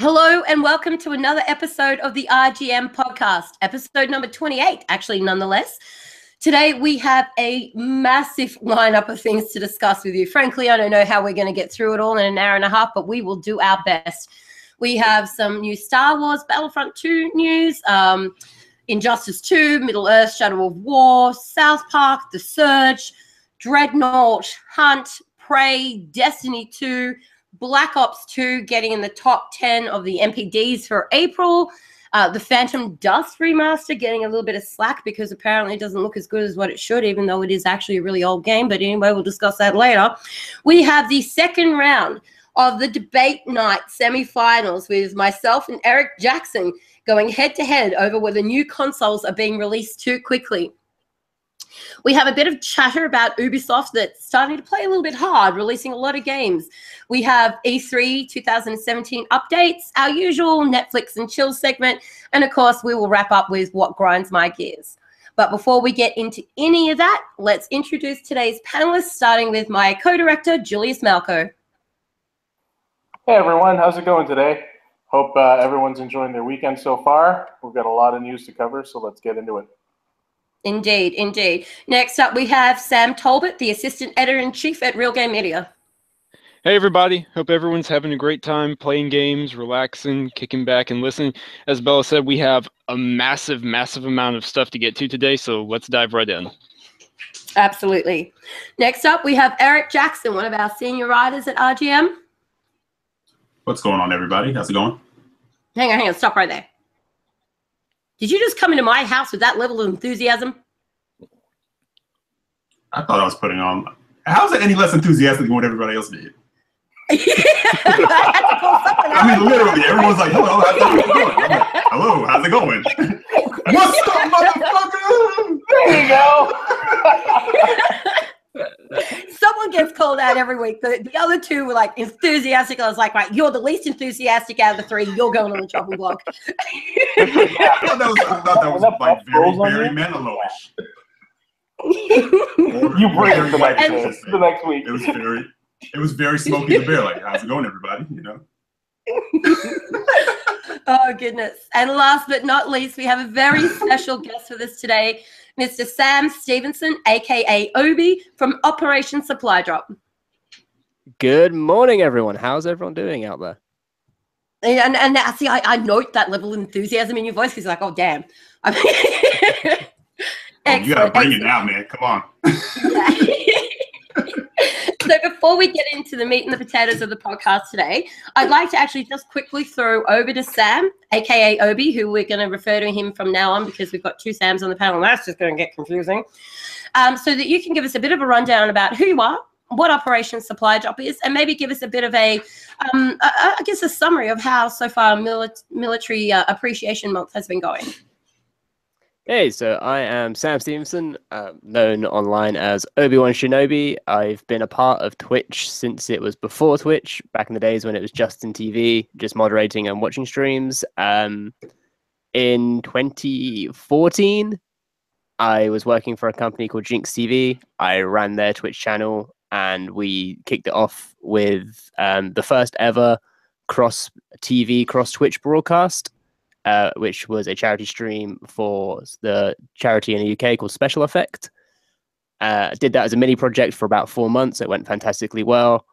Hello and welcome to another episode of the RGM podcast, episode number 28, actually, nonetheless. Today we have a massive lineup of things to discuss with you. Frankly, I don't know how we're going to get through it all in an hour and a half, but we will do our best. We have some new Star Wars Battlefront 2 news, um, Injustice 2, Middle Earth, Shadow of War, South Park, The Surge, Dreadnought, Hunt, Prey, Destiny 2, Black Ops 2 getting in the top 10 of the NPDs for April. Uh, the Phantom Dust remaster getting a little bit of slack because apparently it doesn't look as good as what it should, even though it is actually a really old game. But anyway, we'll discuss that later. We have the second round of the debate night semi-finals with myself and Eric Jackson going head to head over whether new consoles are being released too quickly. We have a bit of chatter about Ubisoft that's starting to play a little bit hard, releasing a lot of games. We have E3 2017 updates, our usual Netflix and chill segment, and of course, we will wrap up with what grinds my gears. But before we get into any of that, let's introduce today's panelists, starting with my co-director, Julius Malco. Hey everyone, how's it going today? Hope uh, everyone's enjoying their weekend so far. We've got a lot of news to cover, so let's get into it. Indeed, indeed. Next up, we have Sam Talbot, the assistant editor in chief at Real Game Media. Hey, everybody. Hope everyone's having a great time playing games, relaxing, kicking back, and listening. As Bella said, we have a massive, massive amount of stuff to get to today, so let's dive right in. Absolutely. Next up, we have Eric Jackson, one of our senior writers at RGM. What's going on, everybody? How's it going? Hang on, hang on. Stop right there. Did you just come into my house with that level of enthusiasm? I thought I was putting on. How's it any less enthusiastic than what everybody else did? I, I mean, literally, everyone's like, "Hello, how's it going?" Like, Hello, how's it going? What's up, motherfucker? There you go. Someone gets called out every week. The, the other two were like enthusiastic. I was like, right, you're the least enthusiastic out of the three. You're going on the chopping block. I thought that was, I thought that was like very, very Manilowish. You bring it the next, And- the next week. It was very, it was very Smokey the Bear. Like, how's it going, everybody? You know. oh goodness! And last but not least, we have a very special guest with us today, Mr. Sam Stevenson, aka Obi, from Operation Supply Drop. Good morning, everyone. How's everyone doing out there? And and now, see, I, I note that level of enthusiasm in your voice because like, oh damn. I mean, Oh, you gotta excellent, bring it excellent. now, man. Come on. so before we get into the meat and the potatoes of the podcast today, I'd like to actually just quickly throw over to Sam, aka Obi, who we're going to refer to him from now on because we've got two Sams on the panel, and that's just going to get confusing. Um, so that you can give us a bit of a rundown about who you are, what Operation Supply Drop is, and maybe give us a bit of a, um, I I guess, a summary of how so far mili- Military uh, Appreciation Month has been going. Hey, so I am Sam Stevenson, uh, known online as Obi Wan Shinobi. I've been a part of Twitch since it was before Twitch, back in the days when it was Justin TV, just moderating and watching streams. Um, in 2014, I was working for a company called Jinx TV. I ran their Twitch channel, and we kicked it off with um, the first ever cross TV, cross Twitch broadcast. Uh, which was a charity stream for the charity in the UK called Special Effect. Uh, did that as a mini project for about four months. It went fantastically well.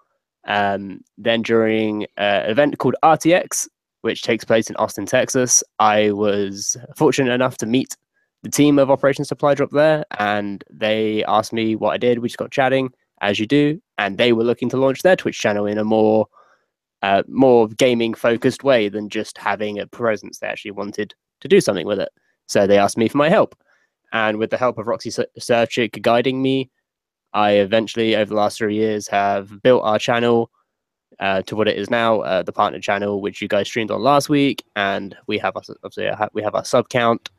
Um, then during an event called RTX, which takes place in Austin, Texas, I was fortunate enough to meet the team of Operation Supply Drop there, and they asked me what I did. We just got chatting, as you do, and they were looking to launch their Twitch channel in a more uh, more gaming focused way than just having a presence. They actually wanted to do something with it. So they asked me for my help. And with the help of Roxy Ser- Serchik guiding me, I eventually, over the last three years, have built our channel uh, to what it is now, uh, the partner channel, which you guys streamed on last week. And we have our, obviously uh, we have our sub count.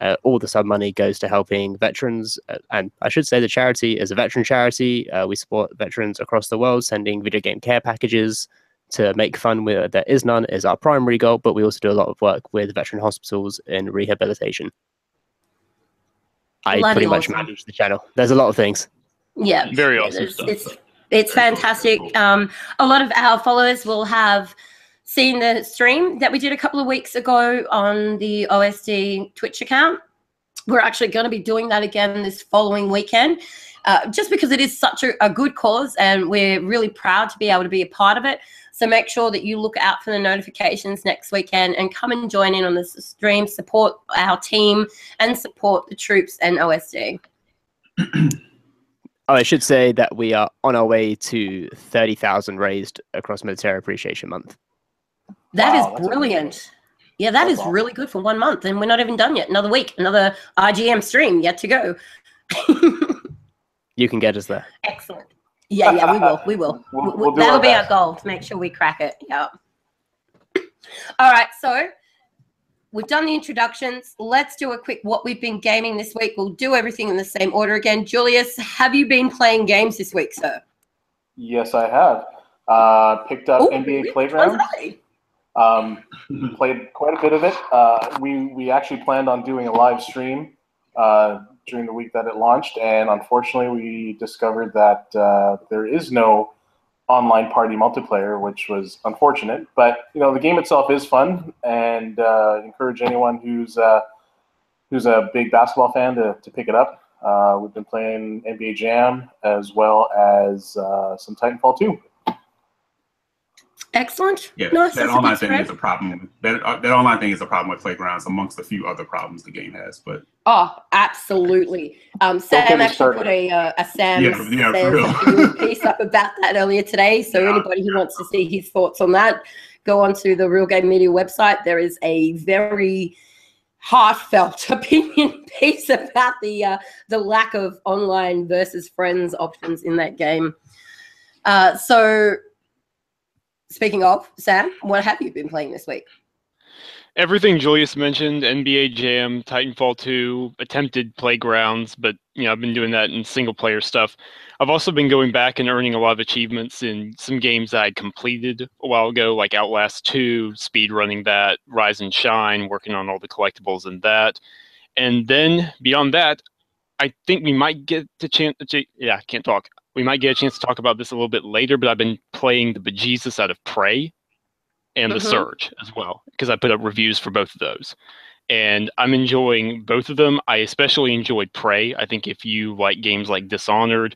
Uh, all the sub money goes to helping veterans, uh, and I should say the charity is a veteran charity. Uh, we support veterans across the world, sending video game care packages, to make fun where there is none is our primary goal, but we also do a lot of work with veteran hospitals in rehabilitation. I Bloody pretty much awesome. manage the channel. There's a lot of things. Yeah, Very awesome it's, stuff. It's, it's fantastic. Um, a lot of our followers will have seen the stream that we did a couple of weeks ago on the OSD Twitch account. We're actually going to be doing that again this following weekend, uh, just because it is such a, a good cause and we're really proud to be able to be a part of it. So make sure that you look out for the notifications next weekend and come and join in on this stream, support our team, and support the troops and OSD. Oh, I should say that we are on our way to 30,000 raised across Military Appreciation Month. That Wow, is that's brilliant. amazing. Yeah, that That's is awesome. really good for one month, and we're not even done yet. Another week, another RGM stream yet to go. You can get us there. Excellent. Yeah, yeah, we will. We will. We'll- we'll That'll our be our goal to make sure we crack it. Yeah. All right. So we've done the introductions. Let's do a quick what we've been gaming this week. We'll do everything in the same order again. Julius, have you been playing games this week, sir? Yes, I have. Uh, picked up Ooh, NBA? Playground. Okay. Um, played quite a bit of it. Uh, we we actually planned on doing a live stream uh, during the week that it launched, and unfortunately, we discovered that uh, there is no online party multiplayer, which was unfortunate. But you know, the game itself is fun, and uh, encourage anyone who's uh, who's a big basketball fan to, to pick it up. Uh, we've been playing NBA Jam as well as uh, some Titanfall 2. Excellent. Yeah, Nice. that online thing spread. is a problem. That uh, that online thing is a problem with playgrounds, amongst a few other problems the game has. But Oh, absolutely. Um, Sam actually put a, uh, a Sam Yeah, yeah, for says real. a little piece up about that earlier today. So Yeah. anybody who wants to see his thoughts on that, go onto the Real Game Media website. There is a very heartfelt opinion piece about the uh, the lack of online versus friends options in that game. Uh, so, speaking of Sam, what have you been playing this week? Everything Julius mentioned, NBA Jam, Titanfall 2, attempted playgrounds, but you know, I've been doing that in single player stuff. I've also been going back and earning a lot of achievements in some games that I completed a while ago, like Outlast 2, speed running that, Rise and Shine, working on all the collectibles in that. And then beyond that, I think we might get the chance yeah, I can't talk. We might get a chance to talk about this a little bit later, but I've been playing the bejesus out of Prey and the Mhm. Surge as well, because I put up reviews for both of those. And I'm enjoying both of them. I especially enjoyed Prey. I think if you like games like Dishonored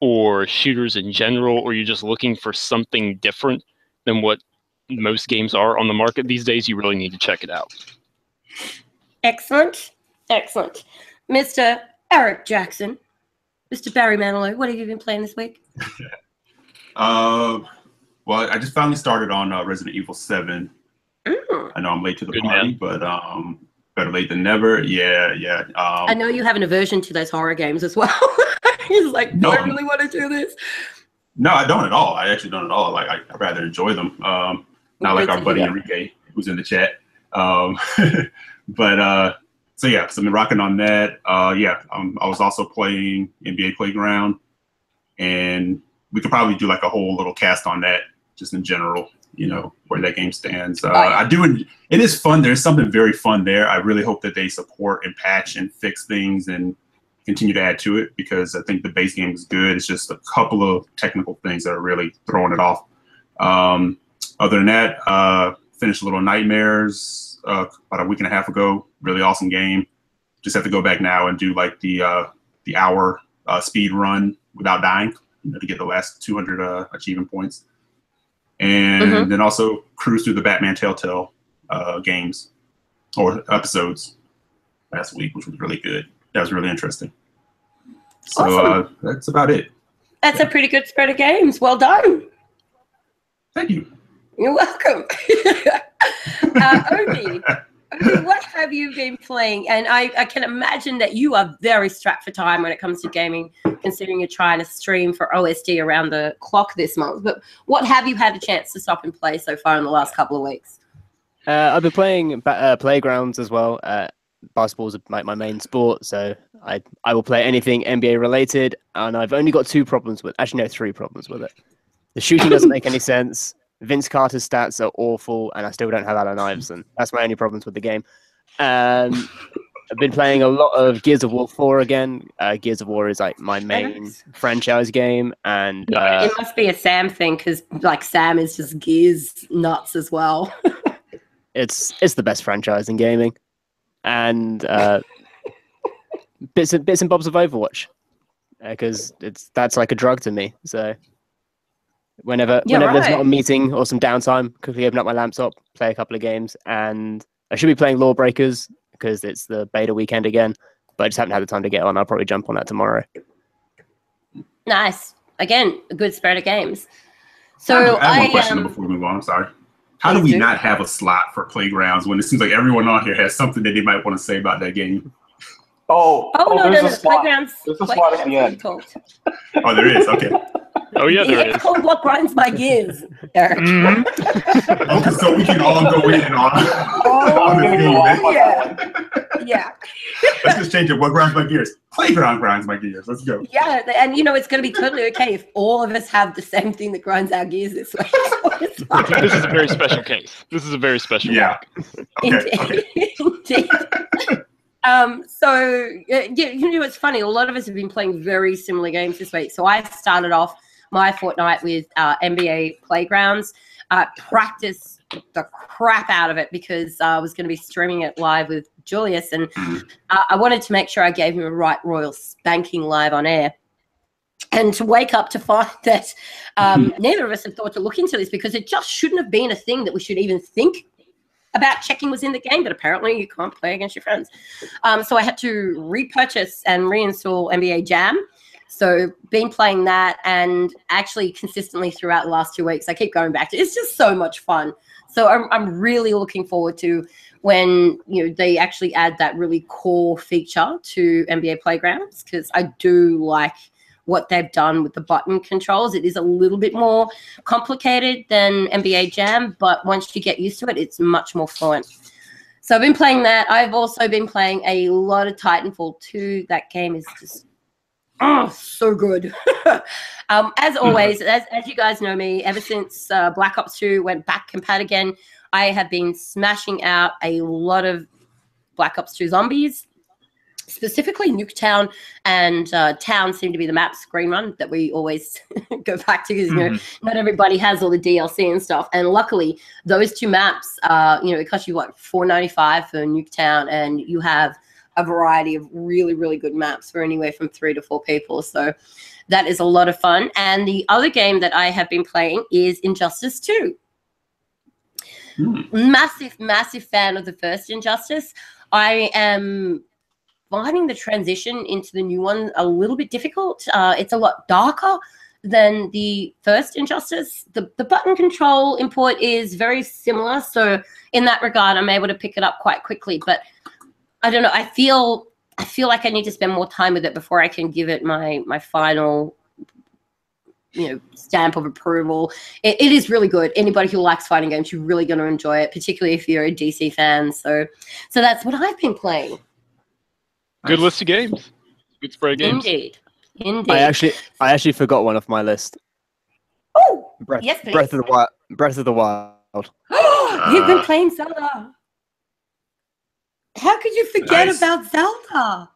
or shooters in general, or you're just looking for something different than what most games are on the market these days, you really need to check it out. Excellent. Excellent. Mr. Eric Jackson, Mr. Barry Manilow, what have you been playing this week? uh, well, I just finally started on uh, Resident Evil Seven. Mm. I know I'm late to the Good party, man. but um, better late than never. Yeah, yeah. Um, I know you have an aversion to those horror games as well. He's like, do I really want to do this? No, I don't at all. I actually don't at all. Like I, I rather enjoy them. Um, not like our buddy. Enrique who's in the chat. Um, but uh, so yeah, so I've been rocking on that. Uh, yeah, um, I was also playing NBA Playground, and we could probably do like a whole little cast on that, just in general. You know where that game stands. Uh. I do. It is fun. There's something very fun there. I really hope that they support and patch and fix things and continue to add to it because I think the base game is good. It's just a couple of technical things that are really throwing it off. Um, other than that, uh, finished Little Nightmares uh, about a week and a half ago. Really awesome game. Just have to go back now and do like the uh, the hour uh, speed run without dying, you know, to get the last 200 uh, achievement points. And Mhm. then also cruise through the Batman Telltale uh, games or episodes last week, which was really good. That was really interesting. So Awesome. uh, that's about it. That's a pretty good spread of games. Well done. Thank you. You're welcome. uh, Obi, what have you been playing? And I, I can imagine that you are very strapped for time when it comes to gaming, considering you're trying to stream for OSD around the clock this month. But what have you had a chance to stop and play so far in the last couple of weeks? Uh, I've been playing uh, playgrounds as well. Uh, basketball's like my main sport, so I I will play anything NBA related, and I've only got two problems with. Actually, no, three problems with it. The shooting doesn't make any sense. Vince Carter's stats are awful, and I still don't have Allen Iverson. That's my only problems with the game. Um, I've been playing a lot of Gears of War 4 again. Uh, Gears of War is like my main Nice. franchise game, and Nice. uh, it must be a Sam thing because like Sam is just gears nuts as well. it's it's the best franchise in gaming. And uh, bits and bits and bobs of Overwatch, because it's that's like a drug to me. So whenever Yeah, whenever there's not a meeting or some downtime, quickly open up my laptop, play a couple of games, and I should be playing Lawbreakers because it's the beta weekend again. But I just haven't had the time to get on. I'll probably jump on that tomorrow. nice. Again, a good spread of games. I So have I, one question um, before we move on. I'm sorry. How do we do. not have a slot for playgrounds when it seems like everyone on here has something that they might want to say about that game? Oh, Oh, no, no, there's no, a slot. playgrounds. There's a slot at the playgrounds end. called- Oh, there is. Okay. Oh yeah, there it's is. called What Grinds My Gears, Eric. Mhm. Okay, so we can all go in on, Oh, on I'm this gonna game. go man. off on that one. Yeah, Let's just change it. What grinds my gears? Playground grinds my gears. Let's go. yeah, and you know it's going to be totally okay if all of us have the same thing that grinds our gears this way. So it's fine. This is a very special case. This is a very special. Yeah. Okay. Okay. Indeed. Indeed. Um, so yeah, yeah, you know, it's funny. A lot of us have been playing very similar games this week. So I started off my fortnight with uh, NBA Playgrounds. Uh, practice the crap out of it because uh, I was going to be streaming it live with Julius, and Mhm. uh, I wanted to make sure I gave him a right royal spanking live on air. And to wake up to find that um, neither of us had thought to look into this because it just shouldn't have been a thing that we should even think about checking was in the game, but apparently you can't play against your friends. Um, so I had to repurchase and reinstall NBA Jam. So been playing that and actually consistently throughout the last two weeks, I keep going back to it's just so much fun. So I'm, I'm really looking forward to when you know they actually add that really core feature to NBA Playgrounds because I do like what they've done with the button controls. It is a little bit more complicated than NBA Jam, but once you get used to it, it's much more fluent. So I've been playing that. I've also been playing a lot of Titanfall 2. That game is just oh so good. um, as always, as, as you guys know me, ever since uh, Black Ops 2 went back compat again, I have been smashing out a lot of Black Ops 2 zombies. Specifically, Nuketown and uh, Town seem to be the maps green run that we always go back to because you know not everybody has all the DLC and stuff. And luckily, those two maps, uh, you know, it costs you what four ninety five for Nuketown, and you have a variety of really really good maps for anywhere from three to four people. So that is a lot of fun. And the other game that I have been playing is Injustice Two. Hmm. Massive, massive fan of the first Injustice. I am finding the transition into the new one a little bit difficult. Uh, it's a lot darker than the first Injustice. The, the button control import is very similar. So in that regard, I'm able to pick it up quite quickly. But I don't know. I feel I feel like I need to spend more time with it before I can give it my my final you know stamp of approval. It, it is really good. Anybody who likes fighting games, you're really going to enjoy it, particularly if you're a DC fan. So so that's what I've been playing. Good list of games. Good spread of games. Indeed. Indeed. I actually, I actually forgot one off my list. oh, Breath, Yes, please. Breath of the Wild. Breath of the Wild. you've been playing Zelda. How could you forget Nice. about Zelda?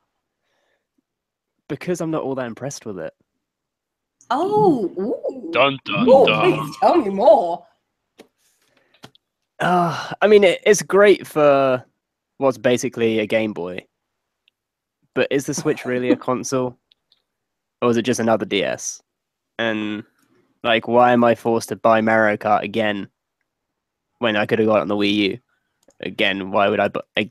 Because I'm not all that impressed with it. Oh, ooh. Dun dun Ooh, dun. please tell me more. Uh, I mean, it, it's great for what's basically a Game Boy. But is the Switch really a console? Or is it just another DS? And, like, why am I forced to buy Mario Kart again when I could have got it on the Wii U? Again, why would I? Bu- I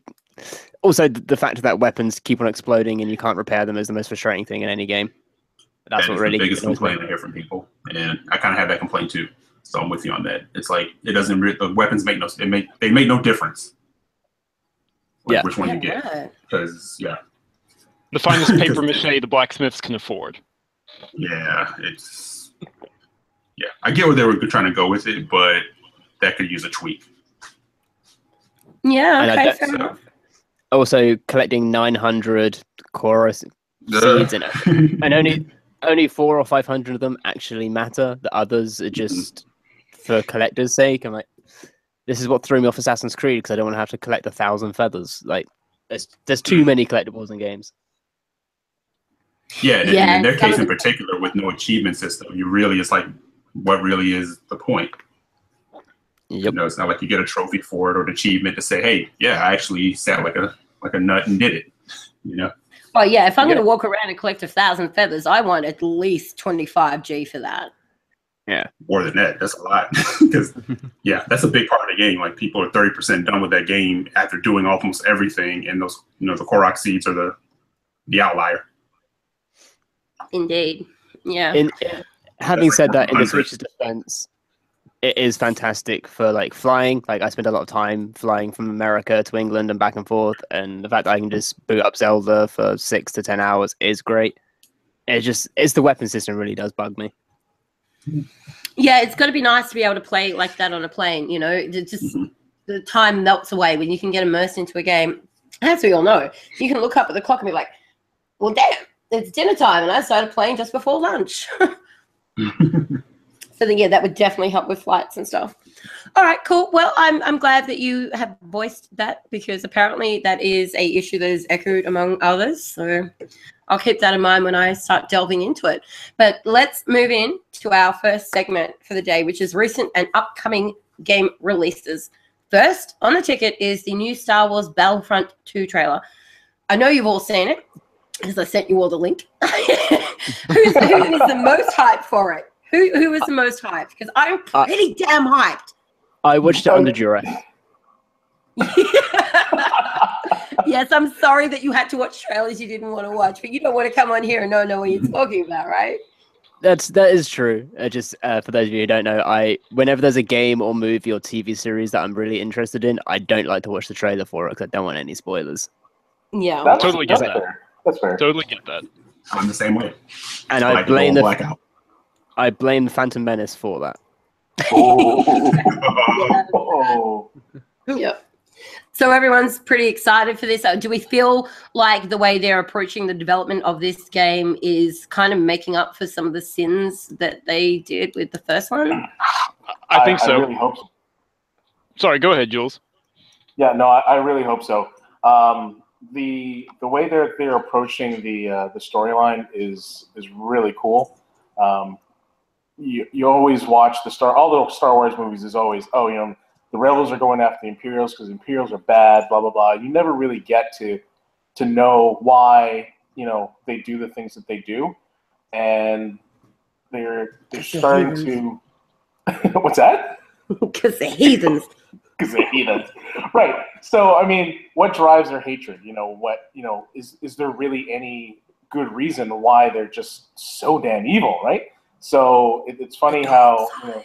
also, the fact that weapons keep on exploding and you can't repair them is the most frustrating thing in any game. That's that what is really the biggest me. complaint I hear from people, and I kind of have that complaint too. So I'm with you on that. It's like it doesn't. Re- the weapons make no. They make they make no difference. Like Yeah. Which one you get? Because yeah, The finest paper mache the blacksmiths can afford. yeah, it's yeah. I get where they were trying to go with it, but that could use a tweak. Yeah, And I okay, fair So, enough. Also, collecting 900 Korok seeds and, and only only four or five hundred of them actually matter. The others are mm-hmm. just for collector's sake. I'm like, this is what threw me off Assassin's Creed because I don't want to have to collect a thousand feathers. Like, There's, there's too mm-hmm. many collectibles in games. Yeah, Yeah, in their case of in particular, with no achievement system, you really it's like, what really is the point? You know, it's not like you get a trophy for it or an achievement to say, hey, yeah, I actually sat like a like a nut and did it. You know, Oh yeah, if I'm Yeah. going to walk around and collect a thousand feathers, I want at least 25 G for that. Yeah. More than that, that's a lot. Because yeah, that's a big part of the game. Like people are thirty percent done with that game after doing almost everything, and those you know the Korok seeds are the the outlier. Indeed. Yeah. In having like said that, in the 100. Switch's defense, it is fantastic for like flying. Like I spend a lot of time flying from America to England and back and forth, and the fact that I can just boot up Zelda for six to ten hours is great. It just it's the weapon system really does bug me. yeah, it's got to be nice to be able to play like that on a plane. You know, It just the time melts away when you can get immersed into a game. As we all know, you can look up at the clock and be like, "Well, damn, it's dinner time," and I started playing just before lunch. so then, yeah, that would definitely help with flights and stuff. All right, cool. Well, I'm I'm glad that you have voiced that because apparently that is a issue that is echoed among others. So I'll keep that in mind when I start delving into it. But let's move in to our first segment for the day, which is recent and upcoming game releases. First on the ticket is the new Star Wars Battlefront 2 trailer. I know you've all seen it because I sent you all the link. Who's, who is the most hyped for it? Who, who is the most hyped? Because I'm Uh, pretty damn hyped. I watched it under duress. yes, I'm sorry that you had to watch trailers you didn't want to watch, but you don't want to come on here and not know what you're talking about, right? That's that is true. Uh, just uh, for those of you who don't know, I whenever there's a game or movie or TV series that I'm really interested in, I don't like to watch the trailer for it because I don't want any spoilers. Yeah. That's, Totally get that. fair. That's fair. Totally get that. I'm the same way. And I I like to go blame the blackout. I blame Phantom Menace for that. Oh. Yep. So everyone's pretty excited for this. Uh, Do we feel like the way they're approaching the development of this game is kind of making up for some of the sins that they did with the first one? I think so. I really hope so. Sorry, go ahead, Jules. Yeah, no, I, I really hope so. Um, the the way they're they're approaching the uh, the storyline is is really cool. Um, you you always watch the Star all the Star Wars movies is always oh you know the rebels are going after the Imperials because Imperials are bad blah blah blah. You never really get to to know why you know they do the things that they do, and they're they're starting to what's that? Because they're heathens. because they hate us. Right. So I mean, what drives their hatred? You know, what you know is is there really any good reason why they're just so damn evil? Right. So it, it's funny how you know.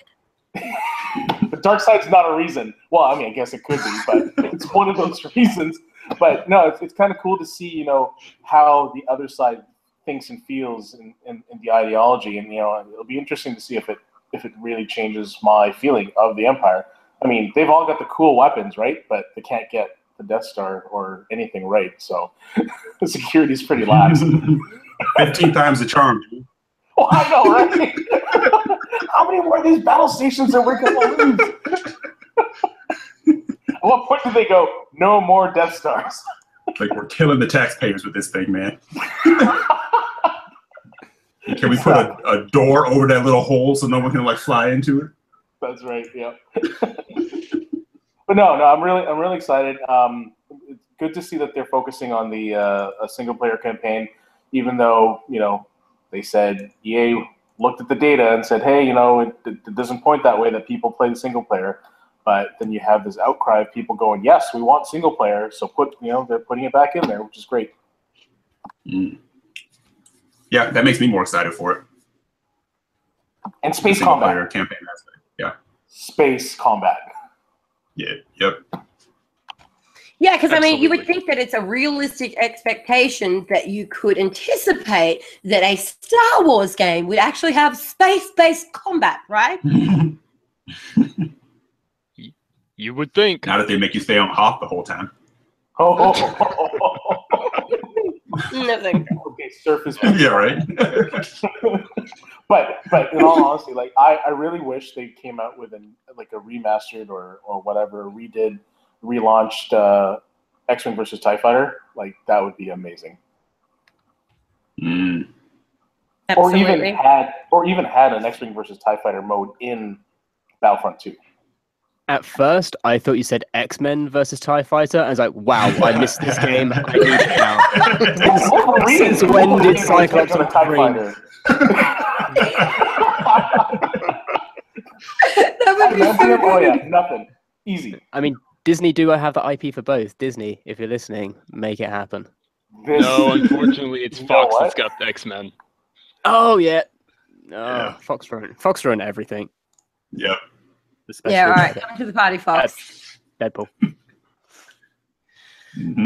the dark side's not a reason. Well, I mean, I guess it could be, but it's one of those reasons. But no, it's, it's kind of cool to see, you know, how the other side thinks and feels in, in, in the ideology, and you know, it'll be interesting to see if it if it really changes my feeling of the Empire. I mean, they've all got the cool weapons, right? But they can't get the Death Star or anything right. So the security's pretty lax. Fifteen times the charm. dude. Oh, I know, right? How many more of these battle stations are we going to lose? At what point do they go, no more Death Stars? Like we're killing the taxpayers with this thing, man. Can we put a, a door over that little hole so no one can like fly into it? That's right. Yeah. but no, no, I'm really, I'm really excited. Um, it's good to see that they're focusing on the uh, a single player campaign, even though you know they said EA looked at the data and said, hey, you know, it, it doesn't point that way that people play the single player. But then you have this outcry of people going, yes, we want single player, so put, you know, they're putting it back in there, which is great. Mm. Yeah, that makes me more excited for it. And space combat, campaign aspect. Yeah. space combat. Yeah. Yep. Yeah, because I mean, you would think that it's a realistic expectation that you could anticipate that a Star Wars game would actually have space-based combat, right? You would think. Now that they make you stay on Hoth the whole time. Oh, oh, oh, oh Nothing. okay, surface. yeah, right. but but in all honesty, like I, I really wish they came out with an like a remastered or or whatever redid relaunched uh, X-wing versus Tie Fighter, like that would be amazing. Mm. Or even had, or even had an X-wing versus Tie Fighter mode in Battlefront 2. At first, I thought you said X Men versus Tie Fighter. I was like, "Wow, I missed this game. I need it now." Wolverine- Since when did Cyclops on a and TIE Wolverine- Fighter? that would be so Adamantium? Oh yeah, nothing. Easy. I mean, Disney do I have the IP for both. Disney, if you're listening, make it happen. No, unfortunately, it's Fox that's got the X Men. Oh yeah, oh, Yeah. Fox run, Fox run everything. Yep. Especially Yeah, all right. Come to the party, Fox. Deadpool. Mhm.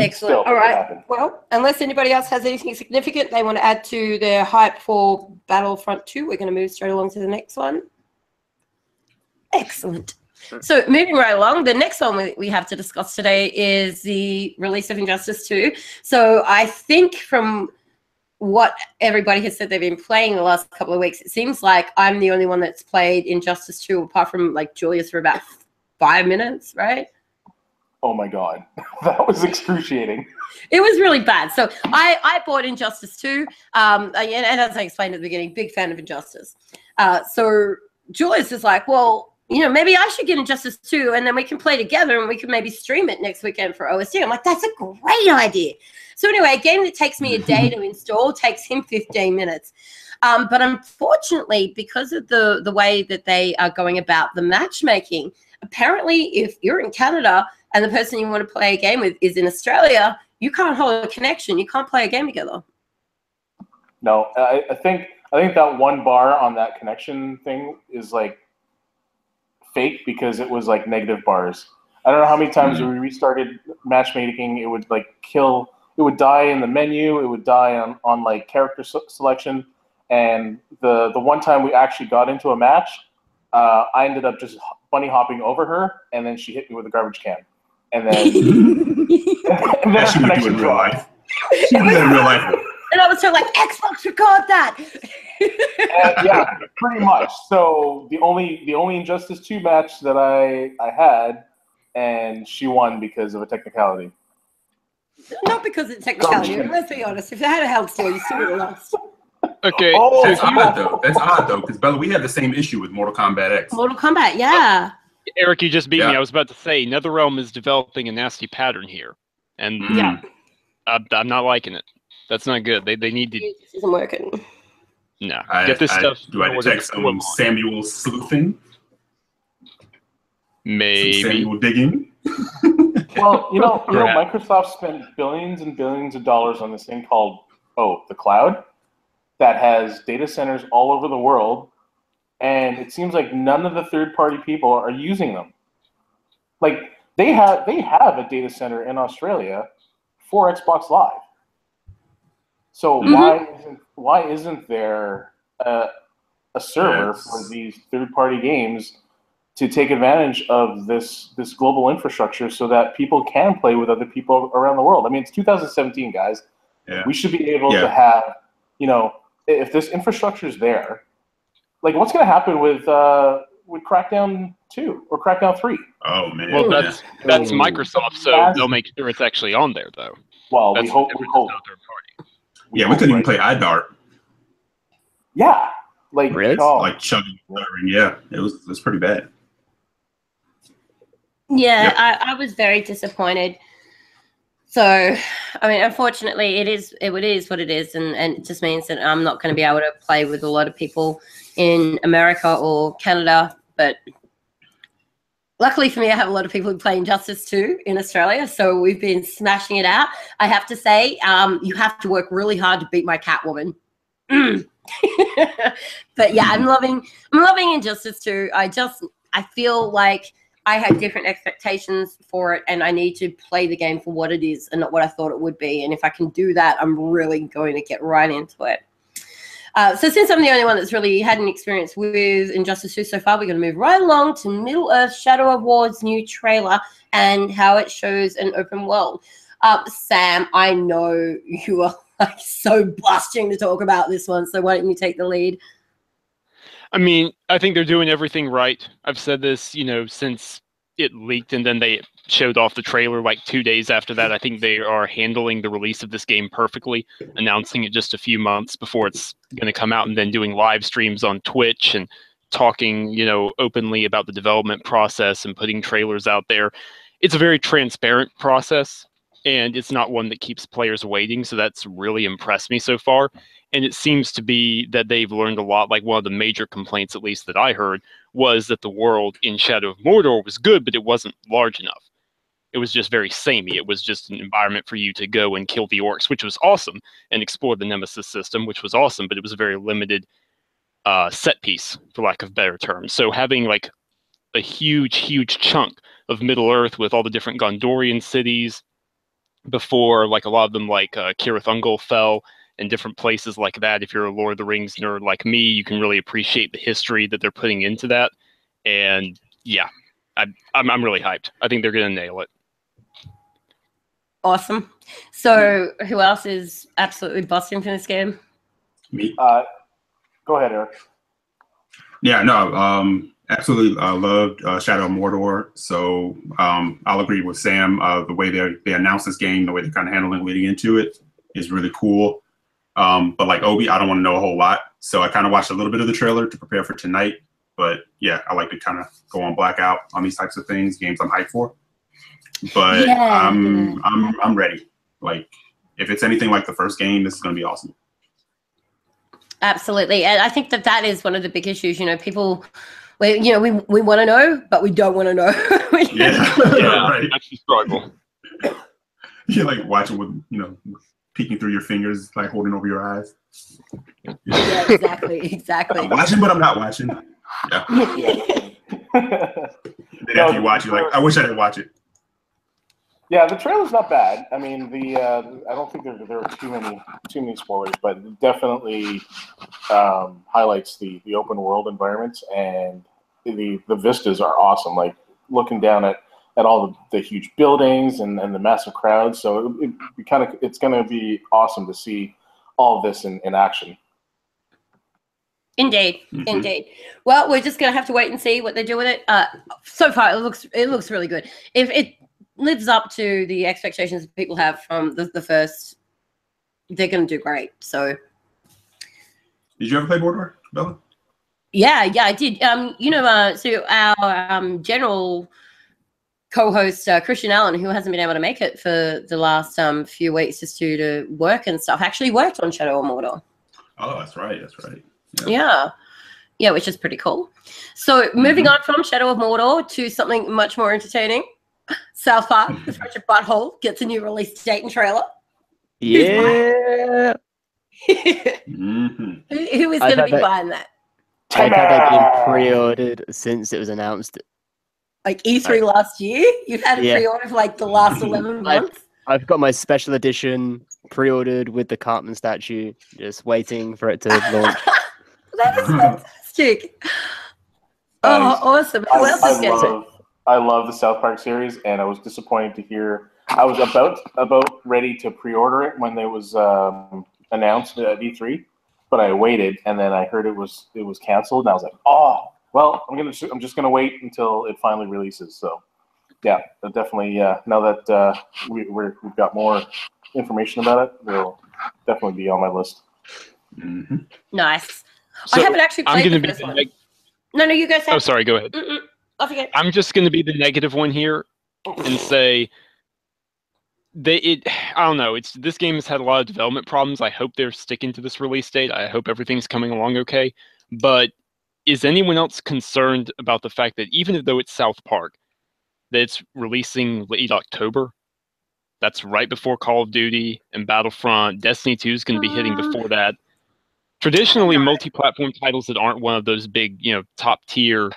Excellent. Still, All it right. happened. Well, unless anybody else has anything significant they want to add to their hype for Battlefront 2, we're going to move straight along to the next one. Excellent. So, moving right along, the next one we, we have to discuss today is the release of Injustice 2. So, I think from what everybody has said they've been playing the last couple of weeks, it seems like I'm the only one that's played Injustice 2, apart from like Julius for about five minutes, right? Oh my god, that was excruciating. It was really bad. So I, I bought Injustice 2. Um, and, and as I explained at the beginning, big fan of Injustice. Uh, so Julius is like, well, you know, maybe I should get Injustice 2 and then we can play together and we can maybe stream it next weekend for OSD. I'm like, that's a great idea. So anyway, a game that takes me a day to install takes him 15 minutes. Um, but unfortunately, because of the, the way that they are going about the matchmaking, apparently if you're in Canada and the person you want to play a game with is in Australia, you can't hold a connection. You can't play a game together. No, I, I think I think that one bar on that connection thing is like fake because it was like negative bars. I don't know how many times Mhm. we restarted matchmaking, it would like kill. It would die in the menu. It would die on, on like character se- selection. And the the one time we actually got into a match, uh, I ended up just bunny hopping over her, and then she hit me with a garbage can, and then, and then That she would do connection in real life. She would do in real life. And I was so like, Xbox, record that. And, yeah, pretty much. So the only the only Injustice Two match that I I had, and she won because of a technicality. Not because of technicality. Let's be honest. If they had a held steal, you still would have lost. Okay, Oh, so That's odd though. That's odd though, because Bella, we had the same issue with Mortal Kombat X. Mortal Kombat, yeah. Eric, you just beat me. I was about to say NetherRealm is developing a nasty pattern here, and Mm. Yeah. I'm, I'm not liking it. That's not good. They they need to This isn't working. no I, get this I- stuff. Do I ordered detect some launch. Samuel sleuthing? Some Maybe. Samuel digging? Well, you know, you know, Microsoft spent billions and billions of dollars on this thing called oh, the cloud, that has data centers all over the world, and it seems like none of the third-party people are using them. Like they have they have a data center in Australia for Xbox Live. So Mhm. why isn't why isn't there a, a server Yes. for these third-party games to take advantage of this this global infrastructure so that people can play with other people around the world? I mean, it's 2017, guys. Yeah. We should be able Yeah. to have, you know, if this infrastructure is there, like what's going to happen with uh, with Crackdown 2 or Crackdown 3? Uh, Oh man. Well, yeah. that's that's Microsoft, so That's- they'll make sure it's actually on there, though. Well, That's we hope. We hope. Than yeah, we couldn't even right? play iDart Yeah, like Really? oh, like chugging, stuttering. Yeah, it was it was pretty bad. Yeah, Yep. I, I was very disappointed. So, I mean, unfortunately, it is it, it is what it is, and, and it just means that I'm not going to be able to play with a lot of people in America or Canada. But luckily for me, I have a lot of people who play Injustice 2 in Australia, so we've been smashing it out. I have to say, um, you have to work really hard to beat my Catwoman. Mm. but yeah, I'm loving I'm loving Injustice 2. I just I feel like I had different expectations for it, and I need to play the game for what it is and not what I thought it would be. And if I can do that, I'm really going to get right into it. Uh, so, since I'm the only one that's really had an experience with Injustice 2 so far, we're going to move right along to Middle Earth Shadow of War's new trailer and how it shows an open world. Uh, Sam, I know you are like so blushing to talk about this one, so why don't you take the lead? I mean, I think they're doing everything right. I've said this, you know, since it leaked and then they showed off the trailer like two days after that. I think they are handling the release of this game perfectly, announcing it just a few months before it's going to come out and then doing live streams on Twitch and talking, you know, openly about the development process and putting trailers out there. It's a very transparent process and it's not one that keeps players waiting. So that's really impressed me so far. And it seems to be that they've learned a lot. Like one of the major complaints, at least that I heard, was that the world in Shadow of Mordor was good, but it wasn't large enough. It was just very samey. It was just an environment for you to go and kill the orcs, which was awesome, and explore the Nemesis system, which was awesome, but it was a very limited uh, set piece, for lack of better terms. So having like a huge, huge chunk of Middle Earth with all the different Gondorian cities before, like a lot of them, like uh, Cirith Ungol fell, and different places like that. If you're a Lord of the Rings nerd like me, you can really appreciate the history that they're putting into that. And yeah, I, I'm I'm really hyped. I think they're gonna nail it. Awesome. So, who else is absolutely busting for this game? Me. Uh, go ahead, Eric. Yeah, no, um, absolutely uh, loved uh, Shadow of Mordor. So um, I'll agree with Sam. Uh, the way they they announced this game, the way they're kind of handling leading into it is really cool. Um, but like Obi, I don't want to know a whole lot, so I kind of watched a little bit of the trailer to prepare for tonight. But yeah, I like to kind of go on blackout on these types of things, games I'm hyped for. But Yeah. I'm I'm I'm ready. Like if it's anything like the first game, this is going to be awesome. Absolutely, and I think that that is one of the big issues. You know, people, we, you know, we we want to know, but we don't want to know. Yeah, Yeah, right. that's the struggle. You're like watching with you know peeking through your fingers, like holding over your eyes. yeah, exactly, exactly. I'm watching, but I'm not watching. Yeah. yeah. Then after you watch, you're like, I wish I didn't watch it. Yeah, the trailer's not bad. I mean, the uh, I don't think there, there are too many too many spoilers, but it definitely um, highlights the, the open world environments and the the vistas are awesome. Like looking down at, at all the, the huge buildings and, and the massive crowds. So it, it kind of it's going to be awesome to see all of this in, in action. Indeed, Mhm. indeed. Well, we're just gonna have to wait and see what they do with it. Uh, so far, it looks it looks really good. If it lives up to the expectations that people have from the, the first, they're gonna do great. So Did you ever play Mordor, Bella? yeah, yeah, I did. Um, you know, uh, so our um general co-host uh, Christian Allen, who hasn't been able to make it for the last um few weeks just due to work and stuff, actually worked on Shadow of Mordor. Oh, that's right. That's right. Yeah. Yeah, which is pretty cool. So moving Mhm. on from Shadow of Mordor to something much more entertaining. South Park, The Friendship Butthole gets a new release date and trailer. Yeah. who, hmm who is going to be that- buying that? I've had that game pre-ordered since it was announced. Like E3 last year? You've had it Yeah. pre-ordered for like the last 11 I- months? I've got my special edition pre-ordered with the Cartman statue, just waiting for it to launch. that is fantastic. Oh, Nice. awesome. I, Who else is I getting it? love I love the South Park series, and I was disappointed to hear I was about about ready to pre-order it when it was um, announced at E3, but I waited, and then I heard it was it was canceled, and I was like, oh, well, I'm gonna I'm just gonna wait until it finally releases. So, yeah, definitely. Uh, now that uh, we, we're, we've got more information about it, it'll definitely be on my list. hmm Nice. So I haven't actually I'm played going to the be first one. neg- No, no, you guys. Sam. oh sorry, go ahead. Mm-mm. Off you go. I'm just going to be the negative one here and say they it I don't know. It's this game has had a lot of development problems. I hope they're sticking to this release date. I hope everything's coming along okay. But is anyone else concerned about the fact that even though it's South Park, that it's releasing late October? That's right before Call of Duty and Battlefront. Destiny 2 is going to be hitting Uh, before that. Traditionally, multi-platform titles that aren't one of those big, you know, top tier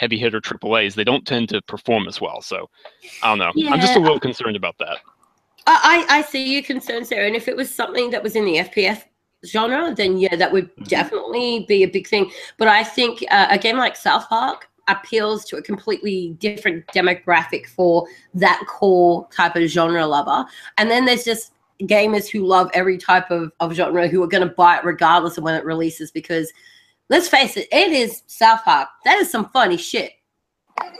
heavy hitter AAA's, they don't tend to perform as well. So I don't know. I'm just a Yeah. little concerned about that. I, I see your concerns Sarah. and if it was something that was in the FPS genre, then yeah, that would Mhm. definitely be a big thing. But I think uh, a game like South Park appeals to a completely different demographic for that core type of genre lover, and then there's just gamers who love every type of, of genre who are going to buy it regardless of when it releases because let's face it it is south park that is some funny shit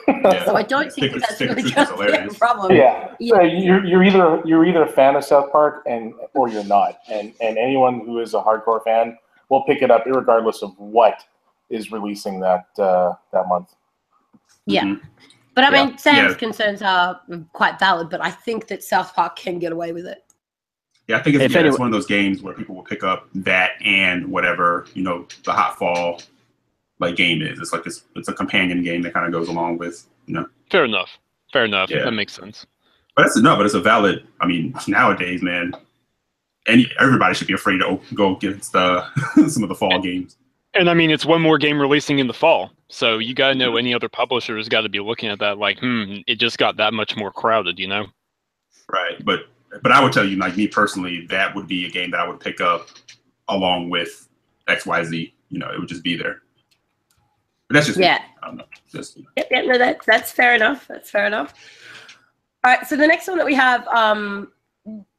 Yeah. So I don't think that's stick really truth going to a problem. Yeah, Yeah. So you're, you're either you're either a fan of South Park and or you're not, and and anyone who is a hardcore fan will pick it up regardless of what is releasing that uh, that month. Yeah. Mhm. But I Yeah. mean, Sam's Yeah. concerns are quite valid, but I think that South Park can get away with it. Yeah, I think it's, If yeah, it's one of those games where people will pick up that and whatever you know the hot fall like game is. It's like it's it's a companion game that kind of goes along with you know. Fair enough. Fair enough. Yeah. That makes sense. But that's no, but it's a valid. I mean, nowadays, man, any everybody should be afraid to go against uh, some of the fall games. And I mean, it's one more game releasing in the fall. So you got to know any other publisher has got to be looking at that like, hmm, it just got that much more crowded, you know? Right. But but I would tell you, like me personally, that would be a game that I would pick up along with X Y Z. You know, it would just be there. But that's just me. Yeah. I don't know. Just you know. Yep, yep, no, that, that's fair enough. That's fair enough. All right, so the next one that we have, um,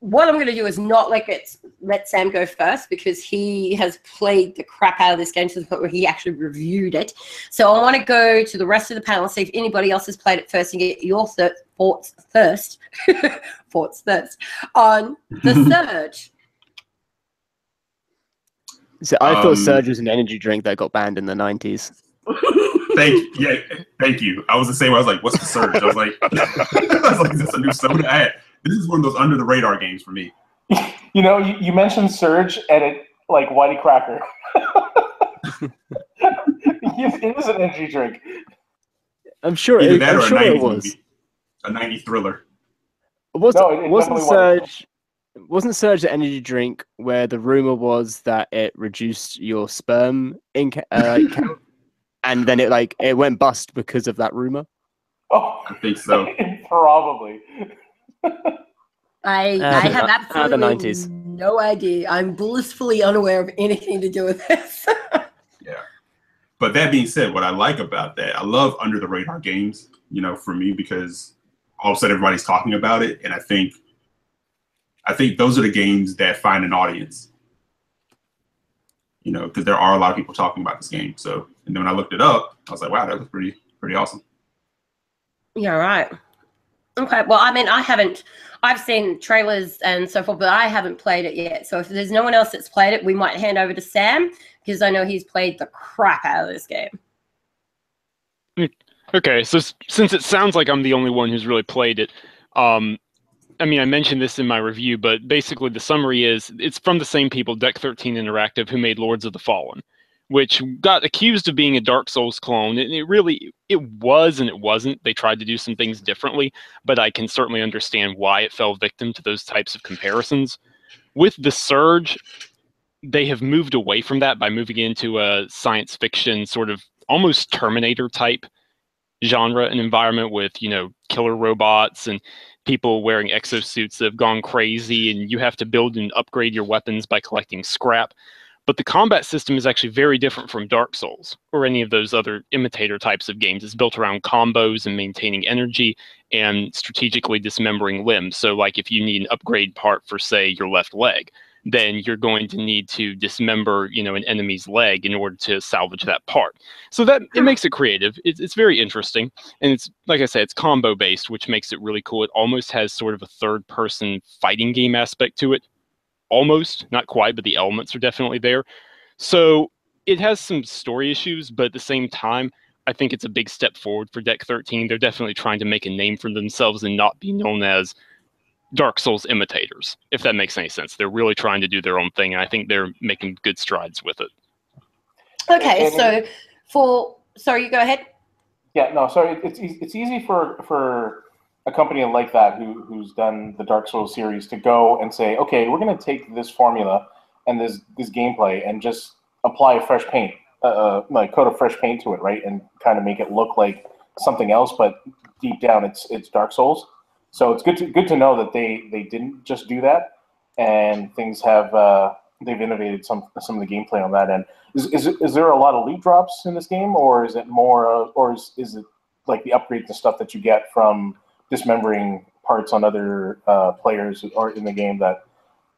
what I'm going to do is not let it, let Sam go first because he has played the crap out of this game to the point where he actually reviewed it. So I want to go to the rest of the panel, and see if anybody else has played it first and get your thir- thoughts first, thoughts first on the Surge. So I Um, thought Surge was an energy drink that got banned in the 90s. Thank yeah, thank you. I was the same. I was like, "What's the surge?" I was like, "I was like, is this a new soda?" I had, this is one of those under the radar games for me. You know, you, you mentioned Surge and it like Whitey Cracker. it is an energy drink. I'm sure Either it, that I'm or a sure it was. movie, a '90s thriller. Wasn't, No, it- it wasn't definitely was. Surge wasn't Surge the energy drink where the rumor was that it reduced your sperm in uh, count, and then it like it went bust because of that rumor? Oh, I think so. probably. I, Uh, I the- have uh, the absolutely 90s. no idea. I'm blissfully unaware of anything to do with this. Yeah. But that being said, what I like about that, I love under the radar games. You know, for me because all of a sudden everybody's talking about it, and I think, I think those are the games that find an audience. You know, because there are a lot of people talking about this game. So, and then when I looked it up, I was like, wow, that looks pretty, pretty awesome. Yeah, right. Okay. Well, I mean, I haven't. I've seen trailers and so forth, but I haven't played it yet. So if there's no one else that's played it, we might hand over to Sam because I know he's played the crap out of this game. Okay, so since it sounds like I'm the only one who's really played it, um, I mean, I mentioned this in my review, but basically the summary is it's from the same people, Deck 13 Interactive, who made Lords of the Fallen, which got accused of being a Dark Souls clone. And it really, it was and it wasn't. They tried to do some things differently, but I can certainly understand why it fell victim to those types of comparisons. With the Surge, they have moved away from that by moving into a science fiction sort of almost Terminator type genre and environment with you know killer robots and people wearing exosuits that have gone crazy and you have to build and upgrade your weapons by collecting scrap but the combat system is actually very different from dark souls or any of those other imitator types of games. It's built around combos and maintaining energy and strategically dismembering limbs. So like if you need an upgrade part for say your left leg then you're going to need to dismember you know an enemy's leg in order to salvage that part. So that it makes it creative. It's, it's very interesting. And it's like i said it's combo based which makes it really cool. It almost has sort of a third person fighting game aspect to it almost not quite but the elements are definitely there so it has some story issues but at the same time i think it's a big step forward for deck 13 they're definitely trying to make a name for themselves and not be known as dark souls imitators if that makes any sense they're really trying to do their own thing and i think they're making good strides with it Okay, so for sorry, you go ahead. Yeah, no, sorry. It's it's easy for for a company like that who who's done the Dark Souls series to go and say, okay, we're going to take this formula and this this gameplay and just apply a fresh paint, uh, uh, like coat of fresh paint to it, right, and kind of make it look like something else, but deep down, it's it's Dark Souls. So it's good to good to know that they they didn't just do that, and things have uh, they've innovated some some of the gameplay on that end. Is, is, is there a lot of loot drops in this game, or is it more, or is, is it like the upgrades and stuff that you get from dismembering parts on other uh, players or in the game that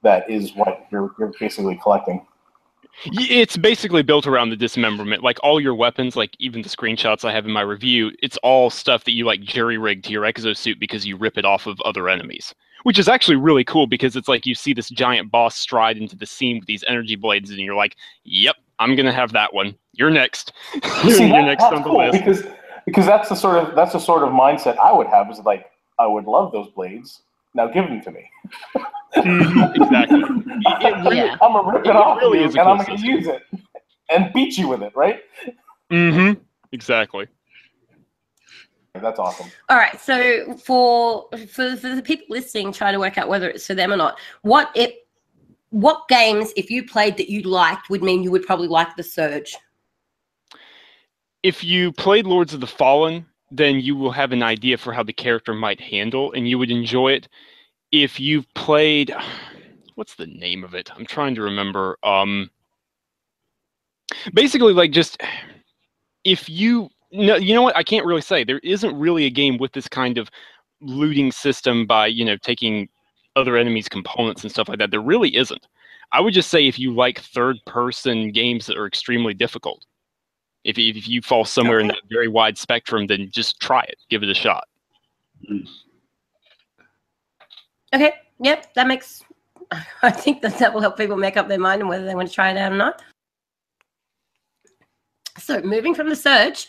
that is what you're, you're basically collecting? It's basically built around the dismemberment. Like all your weapons, like even the screenshots I have in my review, it's all stuff that you like jury rig to your exosuit because you rip it off of other enemies. Which is actually really cool because it's like you see this giant boss stride into the scene with these energy blades, and you're like, "Yep, I'm gonna have that one. You're next. you're See, that- next on the cool list." because because that's the sort of that's the sort of mindset I would have. Is like I would love those blades. Now give them to me. Mhm, exactly. It- it really- Yeah. I'm gonna rip it, It off really you, is a and I'm gonna system. use it and beat you with it. Right? Mm-hmm. Exactly. That's awesome. All right. So for for for the people listening, trying to work out whether it's for them or not, what it what games, if you played that you liked, would mean you would probably like the Surge. If you played Lords of the Fallen, then you will have an idea for how the character might handle, and you would enjoy it. If you've played, what's the name of it? I'm trying to remember. Um, basically, like just if you no, you know what? I can't really say. There isn't really a game with this kind of looting system by you know taking other enemies' components and stuff like that. There really isn't. I would just say if you like third-person games that are extremely difficult, if you- if you fall somewhere in that very wide spectrum, then just try it. Give it a shot. Mm-hmm. Okay. Yep. That makes. I think that that will help people make up their mind on whether they want to try it out or not. So moving from the Surge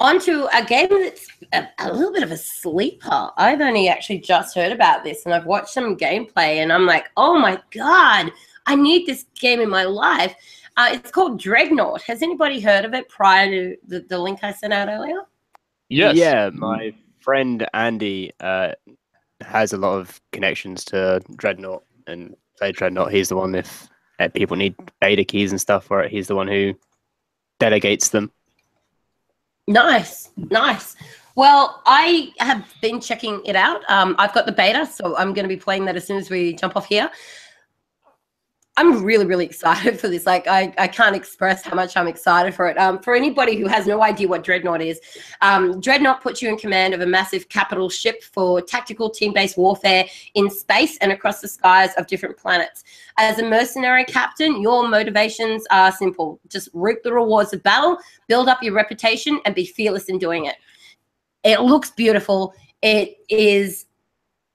onto a game that's a, a little bit of a sleeper. I've only actually just heard about this, and I've watched some gameplay, and I'm like, oh my god, I need this game in my life. Uh, it's called Dreadnought. Has anybody heard of it prior to the, the link I sent out earlier? Yes. Yeah, my friend Andy uh, has a lot of connections to Dreadnought and play Dreadnought. He's the one if uh, people need beta keys and stuff for it. He's the one who delegates them. Nice, nice. Well, I have been checking it out. Um, I've got the beta, so I'm going to be playing that as soon as we jump off here. I'm really, really excited for this. Like, I, I can't express how much I'm excited for it. Um, for anybody who has no idea what Dreadnought is, um, Dreadnought puts you in command of a massive capital ship for tactical team-based warfare in space and across the skies of different planets. As a mercenary captain, your motivations are simple: just reap the rewards of battle, build up your reputation, and be fearless in doing it. It looks beautiful. It is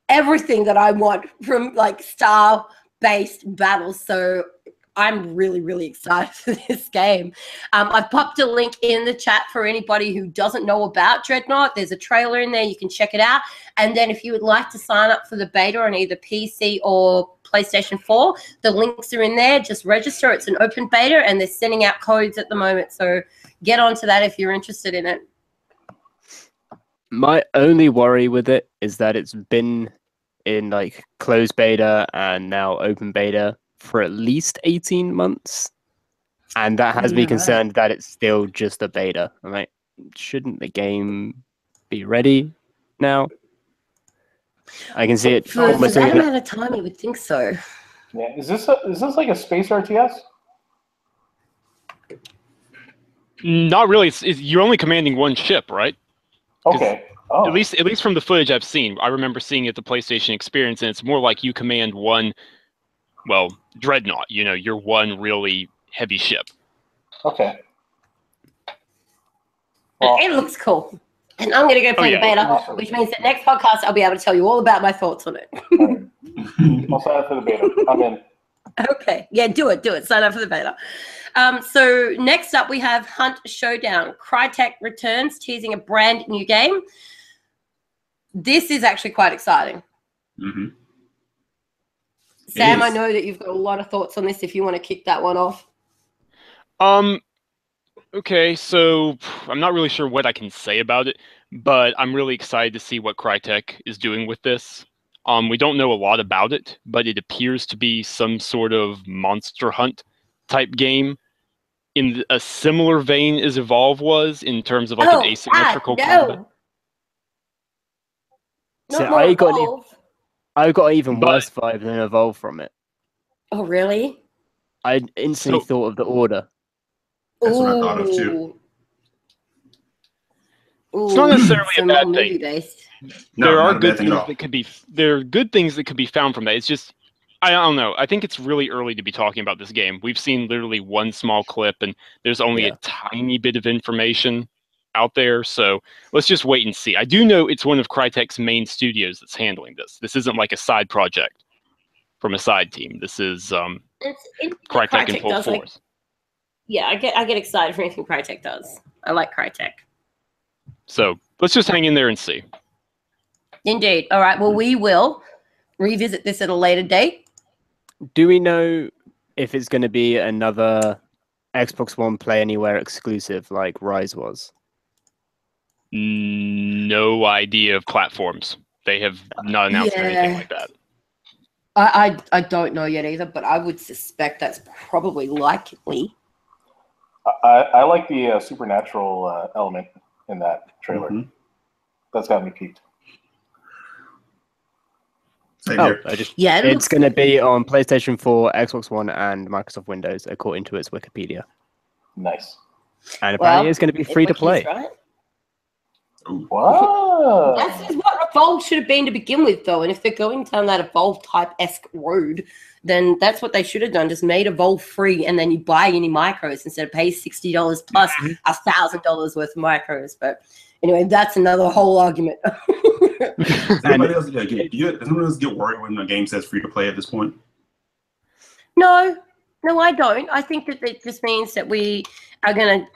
everything that I want from like star based battles. So I'm really, really excited for this game. Um, I've popped a link in the chat for anybody who doesn't know about Dreadnought. There's a trailer in there. You can check it out. And then if you would like to sign up for the beta on either PC or PlayStation 4, the links are in there. Just register. It's an open beta and they're sending out codes at the moment. So get onto that if you're interested in it. My only worry with it is that it's been in like closed beta and now open beta for at least 18 months. And that has me concerned that it's still just a beta. I'm like, shouldn't the game be ready now? I can see it For, for almost that amount of time, you would think so. Yeah. Is this a, is this like a space RTS? Not really. It's, it's, you're only commanding one ship, right? Okay. Oh. At least, at least from the footage I've seen, I remember seeing it at the PlayStation Experience, and it's more like you command one, well, dreadnought. You know, you're one really heavy ship. Okay. Well, it looks cool. And I'm going to go play yeah. the beta, Awesome. which means that next podcast I'll be able to tell you all about my thoughts on it. I'll sign up for the beta. I'm in. Okay. Yeah, do it. Do it. Sign up for the beta. Um, so next up, we have Hunt Showdown. Crytek returns, teasing a brand new game. This is actually quite exciting. hmm Sam, I know that you've got a lot of thoughts on this if you want to kick that one off. Um, okay, so I'm not really sure what I can say about it, but I'm really excited to see what Crytek is doing with this. Um, we don't know a lot about it, but it appears to be some sort of monster hunt type game in a similar vein as Evolve was in terms of like oh, an asymmetrical ah, combat. no. So Not more I got any- I got an even But- worse vibe than Evolve from it. Oh, really? I instantly So- thought of the order. That's what I thought of, too. Ooh. It's not necessarily a bad thing. movie-based. No, there not are good things that could be there are good things that could be found from that. It's just I don't know. I think it's really early to be talking about this game. We've seen literally one small clip, and there's only Yeah. a tiny bit of information out there. So let's just wait and see. I do know it's one of Crytek's main studios that's handling this. This isn't like a side project from a side team. This is um, It's, it, Crytek in Crytek full does, like- force. yeah, I get I get excited for anything Crytek does. I like Crytek. So let's just hang in there and see. Indeed. All right. Well, we will revisit this at a later date. Do we know if it's going to be another Xbox One Play Anywhere exclusive like Ryse was? No idea of platforms. They have not announced anything like that. I, I I don't know yet either, but I would suspect that's probably likely. I, I like the uh, supernatural uh, element in that trailer. Mhm. That's got me piqued. Same Oh, here. I just Yeah, it it's going to be on PlayStation 4, Xbox One, and Microsoft Windows, according to its Wikipedia. Nice. And Well, apparently, it's going to be free to play. Right? Ooh. Wow. That's just what Evolve should have been to begin with, though. And if they're going down that Evolve type esque road, then that's what they should have done. Just made Evolve free, and then you buy any micros instead of pay sixty dollars plus mm-hmm. a thousand dollars worth of micros. But anyway, that's another whole argument. Does anybody else, yeah, get, do you, does anyone else get worried when a game says free to play at this point? no, no, I don't. I think that it just means that we are going to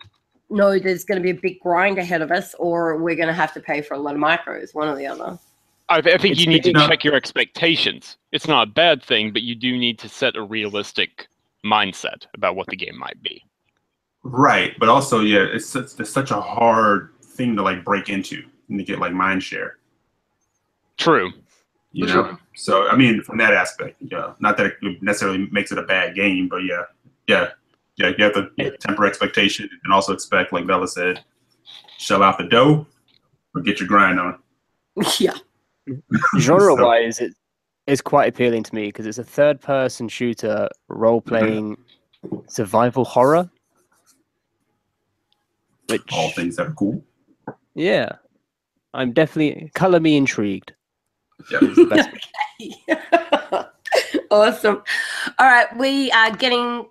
know there's going to be a big grind ahead of us, or we're going to have to pay for a lot of micros, one or the other. I, th- I think It's you need to enough- check your expectations. It's not a bad thing, but you do need to set a realistic mindset about what the game might be. Right, but also, yeah, it's such, it's such a hard thing to like break into and to get like mind share. True. You know, sure. so I mean, from that aspect, yeah, not that it necessarily makes it a bad game, but yeah, yeah, yeah, you have to yeah, temper expectation and also expect, like Bella said, shell out the dough or get your grind on. yeah. Genre So- wise, it is quite appealing to me because it's a third person shooter role playing mm-hmm. survival horror. Which, All things that are cool. yeah, I'm definitely color me intrigued. Yeah. is the best awesome. All right, we are getting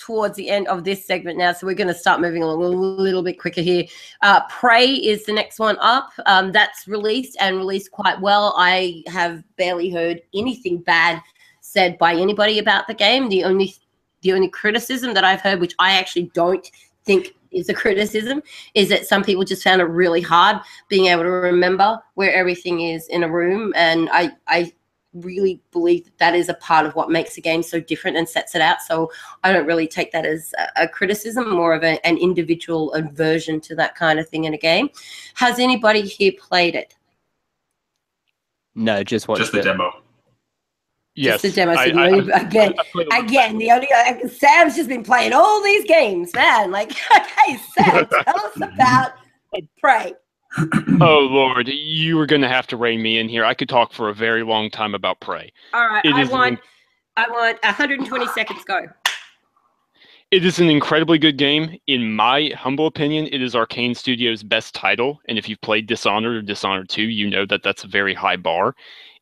towards the end of this segment now, so we're going to start moving along a little bit quicker here. Uh, Prey is the next one up. Um, that's released and released quite well. I have barely heard anything bad said by anybody about the game. The only the only criticism that I've heard, which I actually don't think is a criticism, is that some people just found it really hard being able to remember where everything is in a room. And I, I really believe that that is a part of what makes a game so different and sets it out. So I don't really take that as a, a criticism, more of a, an individual aversion to that kind of thing in a game. Has anybody here played it? No, just watch Just the it. demo. Yes. Just the demo. So I- the I- again, I played again, the only uh, Sam's just been playing all these games, man. Like, okay, Sam, tell us about Prey. Oh Lord, you were gonna have to rein me in here. I could talk for a very long time about Prey. All right, It I is an want, I want 120 seconds. Go. It is an incredibly good game. In my humble opinion, it is Arkane Studios' best title. And if you've played Dishonored or Dishonored 2, you know that that's a very high bar.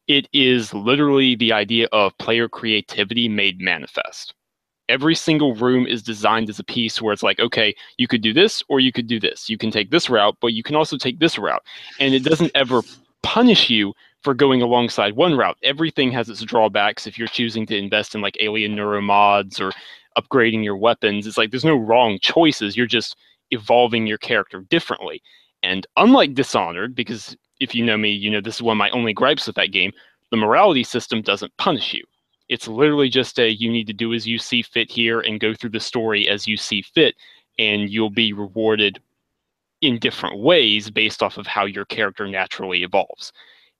It is literally the idea of player creativity made manifest. Every single room is designed as a piece where it's like, okay, you could do this or you could do this. You can take this route, but you can also take this route. And it doesn't ever punish you for going alongside one route. Everything has its drawbacks if you're choosing to invest in like alien neuromods or upgrading your weapons. It's like there's no wrong choices. You're just evolving your character differently. And unlike Dishonored, because if you know me, you know this is one of my only gripes with that game, the morality system doesn't punish you. It's literally just a you need to do as you see fit here and go through the story as you see fit, and you'll be rewarded in different ways based off of how your character naturally evolves.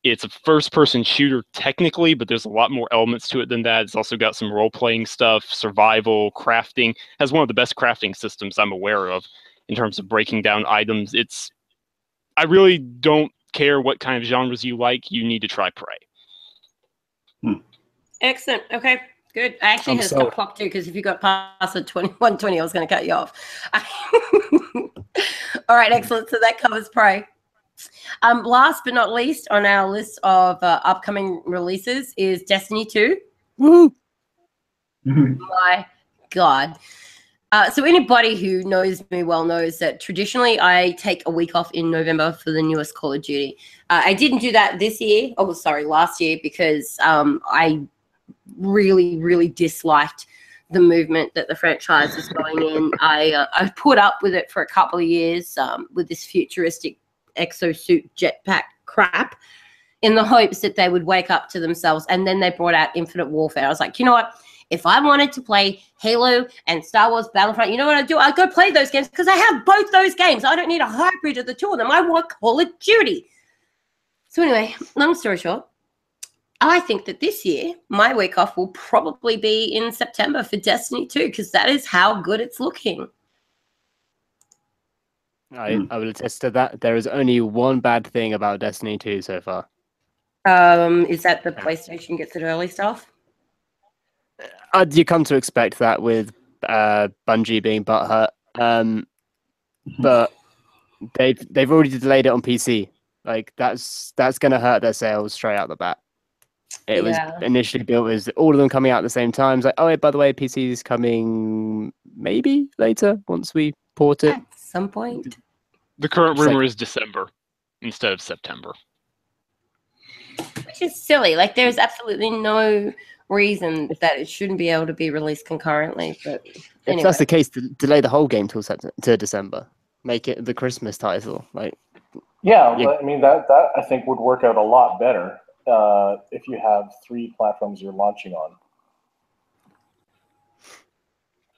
It's a first person shooter technically, but there's a lot more elements to it than that. It's also got some role playing stuff, survival, crafting. Has one of the best crafting systems I'm aware of in terms of breaking down items. It's I really don't care what kind of genres you like, you need to try Prey. Excellent. Okay. Good. I actually I'm had a stop clock too because if you got past the 2120, I was going to cut you off. All right. Excellent. So that covers Prey. Um, last but not least on our list of uh, upcoming releases is Destiny 2. Woo! my god. Uh, so anybody who knows me well knows that traditionally I take a week off in November for the newest Call of Duty. Uh, I didn't do that this year. Oh, sorry, last year because um, I really, really disliked the movement that the franchise is going in. I uh, I put up with it for a couple of years um, with this futuristic exosuit jetpack crap, in the hopes that they would wake up to themselves. And then they brought out Infinite Warfare. I was like, you know what? If I wanted to play Halo and Star Wars Battlefront, you know what I'd do? I'd go play those games because I have both those games. I don't need a hybrid of the two of them. I want Call of Duty. So anyway, long story short, I think that this year my week off will probably be in September for Destiny 2 because that is how good it's looking. I, Hmm. I will attest to that. There is only one bad thing about Destiny 2 so far. Um, is that the PlayStation gets it early stuff? Uh, you come to expect that with uh, Bungie being butthurt. Um, but they've they've already delayed it on PC. Like that's that's going to hurt their sales straight out the bat. It Yeah. was initially built as all of them coming out at the same time. It's like, oh, yeah, by the way, PC is coming maybe later once we port it. At some point. The current It's like- rumor is December instead of September. Which is silly. Like there's absolutely no reason that it shouldn't be able to be released concurrently. But If that's the case, d- delay the whole game till Sept- to December. Make it the Christmas title. Like, Yeah, Yeah. but, I mean that that I think would work out a lot better uh, if you have three platforms you're launching on.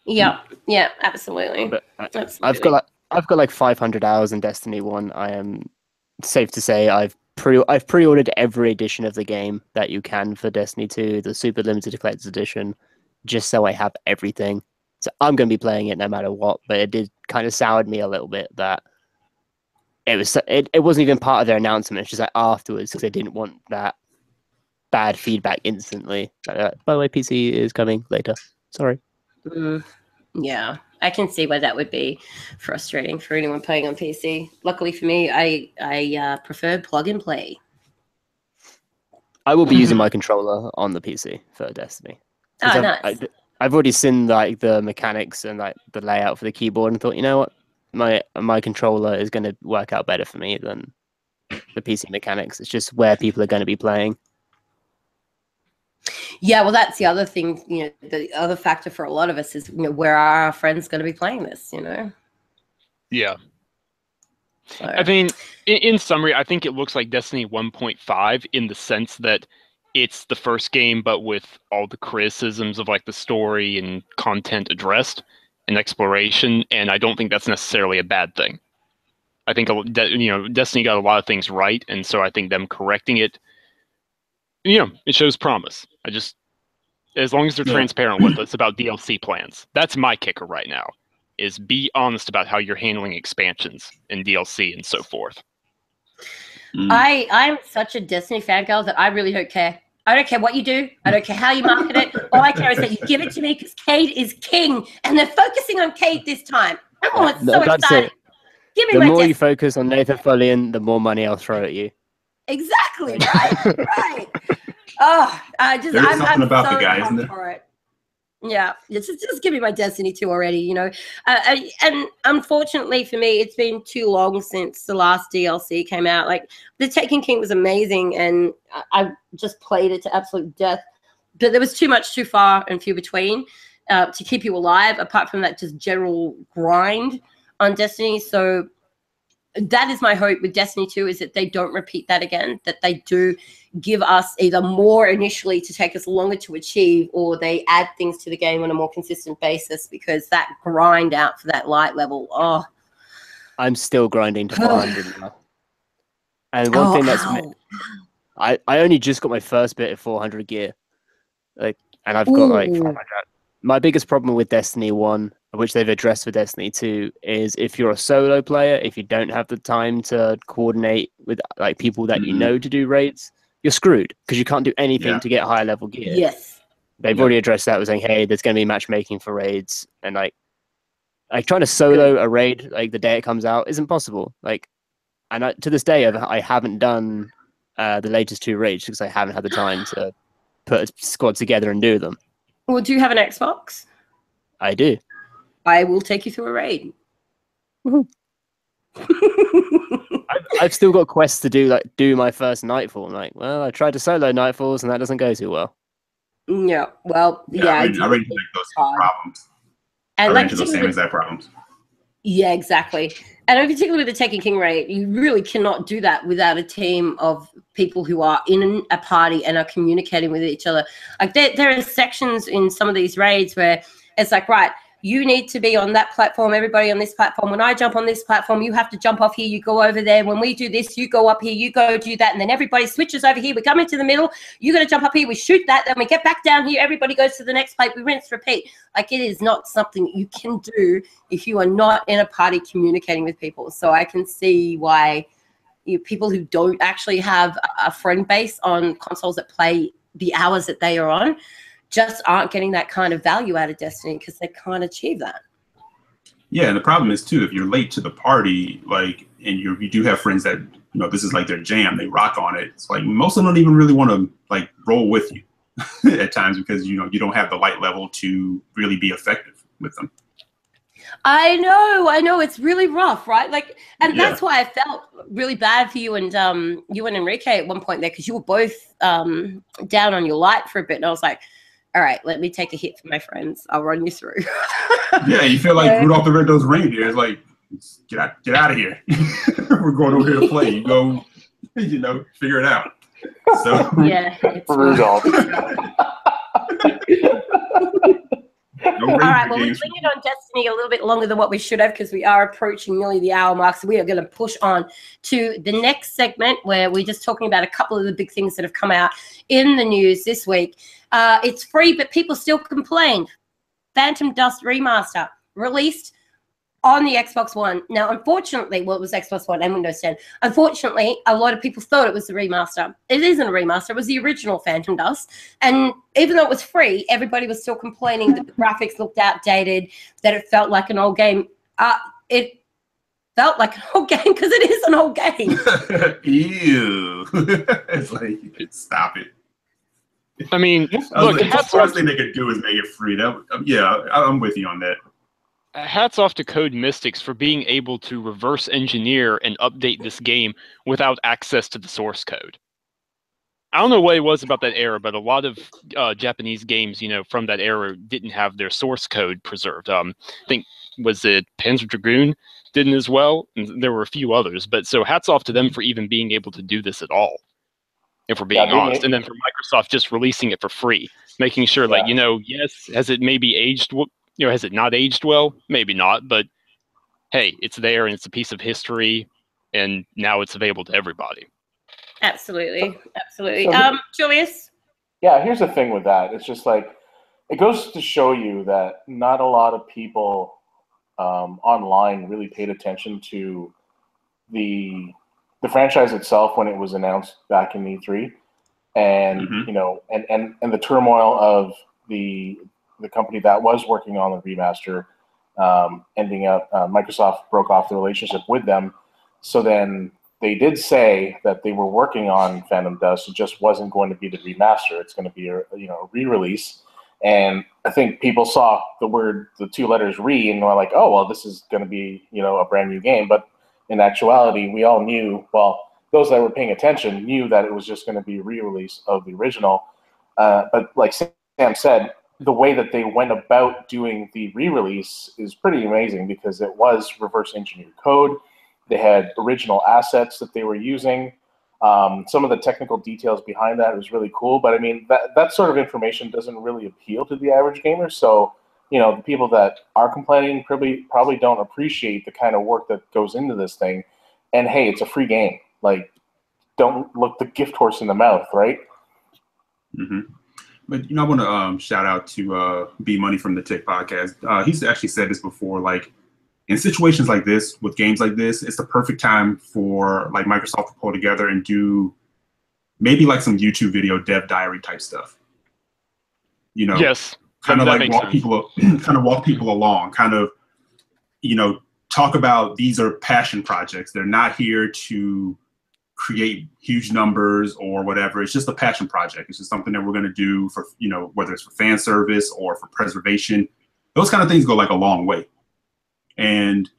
yeah, yeah, absolutely. but I, absolutely. I've got like I've got like 500 hours in Destiny One. I am safe to say I've pre I've pre-ordered every edition of the game that you can for Destiny 2, the Super Limited Collector's Edition, just so I have everything. So I'm going to be playing it no matter what. But it did kind of soured me a little bit that it was it, it wasn't even part of their announcement. It's just like afterwards because they didn't want that bad feedback instantly. Uh, by the way, PC is coming later. Sorry. Mm, yeah, I can see why that would be frustrating for anyone playing on PC. Luckily for me, I I uh, prefer plug and play. I will be using my controller on the PC for Destiny. Oh, I've, nice. I, have already seen like the mechanics and like the layout for the keyboard and thought, you know what, my my controller is going to work out better for me than the PC mechanics. It's just where people are going to be playing. Yeah, well, that's the other thing. You know, the other factor for a lot of us is you know where are our friends going to be playing this? You know, Yeah. so, I mean, in, in summary, I think it looks like Destiny 1.5 in the sense that it's the first game, but with all the criticisms of like the story and content addressed and exploration. And I don't think that's necessarily a bad thing. I think you know Destiny got a lot of things right, and so I think them correcting it, you know, it shows promise. I just as long as they're Yeah. transparent with us about DLC plans, that's my kicker right now. Is be honest about how you're handling expansions and DLC and so forth. Mm. I I'm such a Destiny fangirl that I really don't care. I don't care what you do. I don't care how you market it. All I care is that you give it to me because Cayde is king, and they're focusing on Cayde this time. Oh, it's No, so that's exciting! it. Give me The my more you focus on Nathan Fillion, the more money I'll throw at you. Exactly right, right. Oh, I just There is I'm, something I'm about so the guy, isn't there? for it. Yeah, it's just, just give me my Destiny 2 already, you know. Uh, uh, and unfortunately for me, it's been too long since the last DLC came out. Like, The Taken King was amazing, and I, I just played it to absolute death. But there was too much too far and few between uh, to keep you alive, apart from that just general grind on Destiny. So that is my hope with Destiny 2 is that they don't repeat that again, that they do give us either more initially to take us longer to achieve, or they add things to the game on a more consistent basis because that grind out for that light level, oh, I'm still grinding to 400 now. And one oh, thing that's oh, ow. I, I only just got my first bit of 400 gear, like, and I've got like Ooh. 500. My biggest problem with Destiny One, which they've addressed for Destiny Two, is if you're a solo player, if you don't have the time to coordinate with like people that you Mhm. know to do raids, you're screwed because you can't do anything Yeah. to get higher level gear. yes. They've Yeah. already addressed that with saying, "Hey, there's going to be matchmaking for raids," and like, like trying to solo a raid like the day it comes out isn't possible. Like, and I, to this day, I've, I haven't done uh, the latest two raids because I haven't had the time to put a squad together and do them. Well, do you have an Xbox? I do. I will take you through a raid. I've, I've still got quests to do, like do my first Nightfall. I'm like, well, I tried to solo Nightfalls and that doesn't go too well. yeah. Well, yeah. I, I ran, do I ran think into those hard. same problems. I And ran like into those same particularly- exact problems. Yeah, exactly. And in particular with the Taken King raid, you really cannot do that without a team of people who are in a party and are communicating with each other. Like there, there are sections in some of these raids where it's like, right, you need to be on that platform, everybody on this platform. When I jump on this platform, you have to jump off here, you go over there. When we do this, you go up here, you go do that, and then everybody switches over here. We come into the middle, you gotta jump up here, we shoot that, then we get back down here, everybody goes to the next plate, we rinse, repeat. Like it is not something you can do if you are not in a party communicating with people. So I can see why you people who don't actually have a friend base on consoles that play the hours that they are on just aren't getting that kind of value out of Destiny because they can't achieve that. Yeah, and the problem is too if you're late to the party, like, and you you do have friends that you know this is like their jam, they rock on it. It's like most of them don't even really want to like roll with you at times because you know you don't have the light level to really be effective with them. I know, I know, it's really rough, right? Like, and Yeah. that's why I felt really bad for you and um you and Enrique at one point there because you were both um down on your light for a bit, and I was like, all right, let me take a hit for my friends. I'll run you through. Yeah, you feel like Yeah. Rudolph the Red-Nosed Reindeer. It's like get out, get out of here. We're going over here to play. You go, you know, figure it out. So yeah. it's- Rudolph. no All right, well, we've games. lingered on Destiny a little bit longer than what we should have because we are approaching nearly the hour mark. So we are going to push on to the next segment where we're just talking about a couple of the big things that have come out in the news this week. Uh, it's free, but people still complained. Phantom Dust Remaster released on the Xbox One. Now, unfortunately, well, it was Xbox One and Windows 10. Unfortunately, a lot of people thought it was the remaster. It isn't a remaster. It was the original Phantom Dust. And even though it was free, everybody was still complaining that the graphics looked outdated, that it felt like an old game. Uh, it felt like an old game because it is an old game. Ew. it's like stop it. I mean, I look, like, the worst thing they could do is make it free. That um, yeah, I'm with you on that. hats off to Code Mystics for being able to reverse engineer and update this game without access to the source code. I don't know what it was about that era, but a lot of uh, Japanese games, you know, from that era didn't have their source code preserved. Um, I think was it Panzer Dragoon didn't as well, and there were a few others. But so hats off to them for even being able to do this at all, if we're being Yeah, honest. a- And then for Microsoft just releasing it for free, making sure, like you know, yes, has it maybe aged? w- You know, has it not aged well? Maybe not, but hey, it's there and it's a piece of history, and now it's available to everybody. absolutely. Absolutely. So- Um, Julius? Yeah, here's the thing with that. It's just like it goes to show you that not a lot of people um, online really paid attention to the the franchise itself when it was announced back in E3, and Mhm. you know, and, and and the turmoil of the the company that was working on the remaster um, ending up uh, Microsoft broke off the relationship with them. So then they did say that they were working on Phantom Dust. It just wasn't going to be the remaster. It's going to be a you know a re-release. And I think people saw the word, the two letters "re," and were like, "Oh, well, this is going to be you know a brand new game." But in actuality, we all knew. Well, those that were paying attention knew that it was just going to be a re-release of the original. Uh, but like Sam said, the way that they went about doing the re-release is pretty amazing because it was reverse engineered code. They had original assets that they were using. Um, some of the technical details behind that was really cool, but I mean that that sort of information doesn't really appeal to the average gamer. So you know the people that are complaining probably probably don't appreciate the kind of work that goes into this thing. And hey, it's a free game. Like, don't look the gift horse in the mouth, right? hmm But you know, I want to um, shout out to uh, B Money from the Tick Podcast. Uh, he's actually said this before. Like in situations like this, with games like this, it's the perfect time for like Microsoft to pull together and do maybe like some YouTube video dev diary type stuff. You know, Yes, kind of that like walk sense. people, kind of walk people along. Kind of, you know, talk about these are passion projects. They're not here to create huge numbers or whatever. It's just a passion project. It's just something that we're going to do for, you know, whether it's for fan service or for preservation. Those kind of things go like a long way. And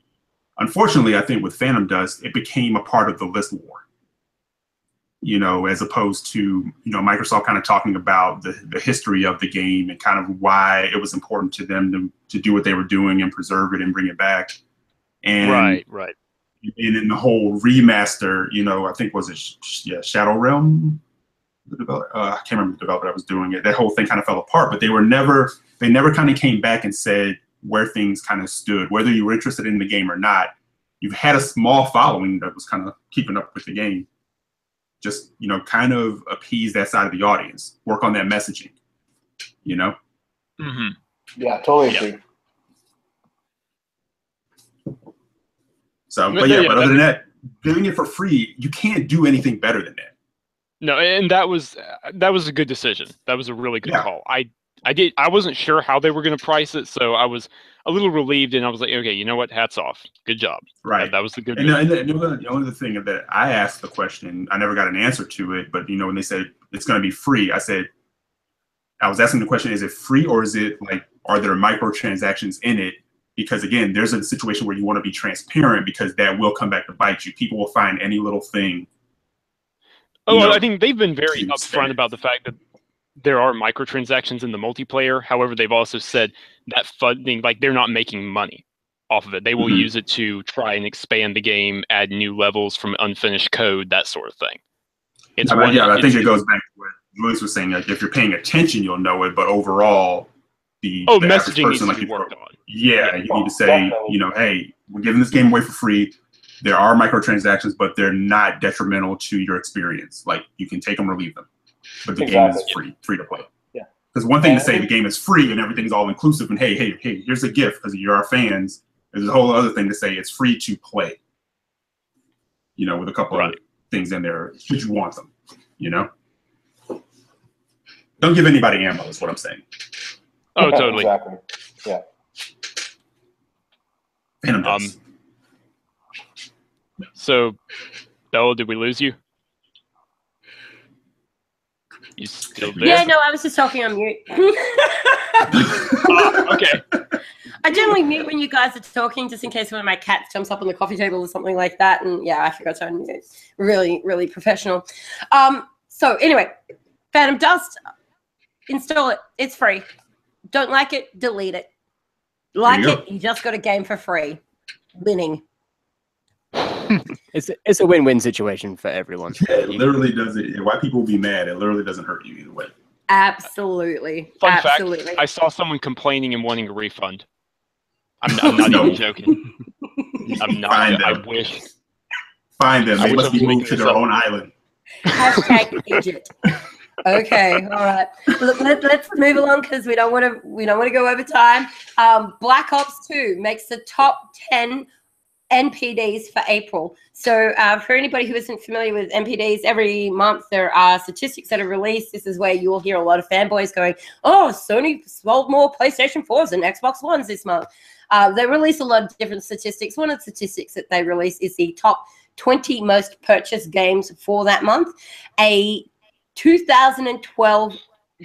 unfortunately, I think with Phantom Dust, it became a part of the list war. You know, as opposed to, you know, Microsoft kind of talking about the, the history of the game and kind of why it was important to them to, to do what they were doing and preserve it and bring it back. And right, right. and in the whole remaster, you know, I think was it yeah, Shadow Realm, the developer. Uh, I can't remember the developer that was doing it. That whole thing kind of fell apart, but they were never they never kind of came back and said where things kind of stood, whether you were interested in the game or not. You've had a small following that was kind of keeping up with the game. Just you know, kind of appease that side of the audience, work on that messaging. You know, hmm Yeah, totally Yeah. agree. so But but yeah, yeah, but other than that, doing it for free, you can't do anything better than that. No, and that was that was a good decision. That was a really good Yeah. call. I I did I wasn't sure how they were going to price it, so I was a little relieved, and I was like, okay, you know what? Hats off. Good job. Right. That, that was the good. And, the, and the, and the the only thing that I asked the question, I never got an answer to it. But you know, when they said it's going to be free, I said, I was asking the question: Is it free or is it like, are there microtransactions in it? Because again, there's a situation where you want to be transparent because that will come back to bite you. People will find any little thing. Oh, you know, I think they've been very upfront about the fact that there are microtransactions in the multiplayer. However, they've also said that funding, like they're not making money off of it. They will Mhm. use it to try and expand the game, add new levels from unfinished code, that sort of thing. It's I mean, one- yeah, I think it goes back to what Luis was saying. Like, if you're paying attention, you'll know it. But overall, the Oh, the average messaging needs person, to like be worked on. Yeah, you need to say, you know, hey, we're giving this game away for free. There are microtransactions, but they're not detrimental to your experience. Like you can take them or leave them, but the game is free, free to play. Yeah. Because one thing to say the game is free and everything's all inclusive, and hey, hey, hey, here's a gift because you're our fans. There's a whole other thing to say it's free to play. You know, with a couple Right. of things in there, should you want them. You know. Don't give anybody ammo. Is what I'm saying. Oh, totally. exactly. Phantom Um, So, Bella, did we lose you? You still there? Yeah, no, I was just talking on mute. Ah, okay. I generally mute when you guys are talking, just in case one of my cats jumps up on the coffee table or something like that. And yeah, I forgot to unmute. Really, really professional. Um, so anyway, Phantom Dust, install it. It's free. Don't like it, delete it. Like you it, you just got a game for free. Winning. It's it's a win-win situation for everyone. It literally doesn't. Why people will be mad? It literally doesn't hurt you either way. Absolutely. Fun fact, Absolutely. I saw someone complaining and wanting a refund. I'm, I'm not No. even joking. I'm not. Find I them. wish. Find them. I They wish must be was moved to their up. own island. Hashtag idiot. Okay, all right. Look, let, let's move along because we don't want to. We don't want to go over time. Um, Black Ops Two makes the top ten NPDs for April. So, uh, for anybody who isn't familiar with NPDs, every month there are statistics that are released. This is where you will hear a lot of fanboys going, "Oh, Sony sold more PlayStation 4s and Xbox Ones this month." Uh, they release a lot of different statistics. One of the statistics that they release is the top 20 most purchased games for that month. A 2012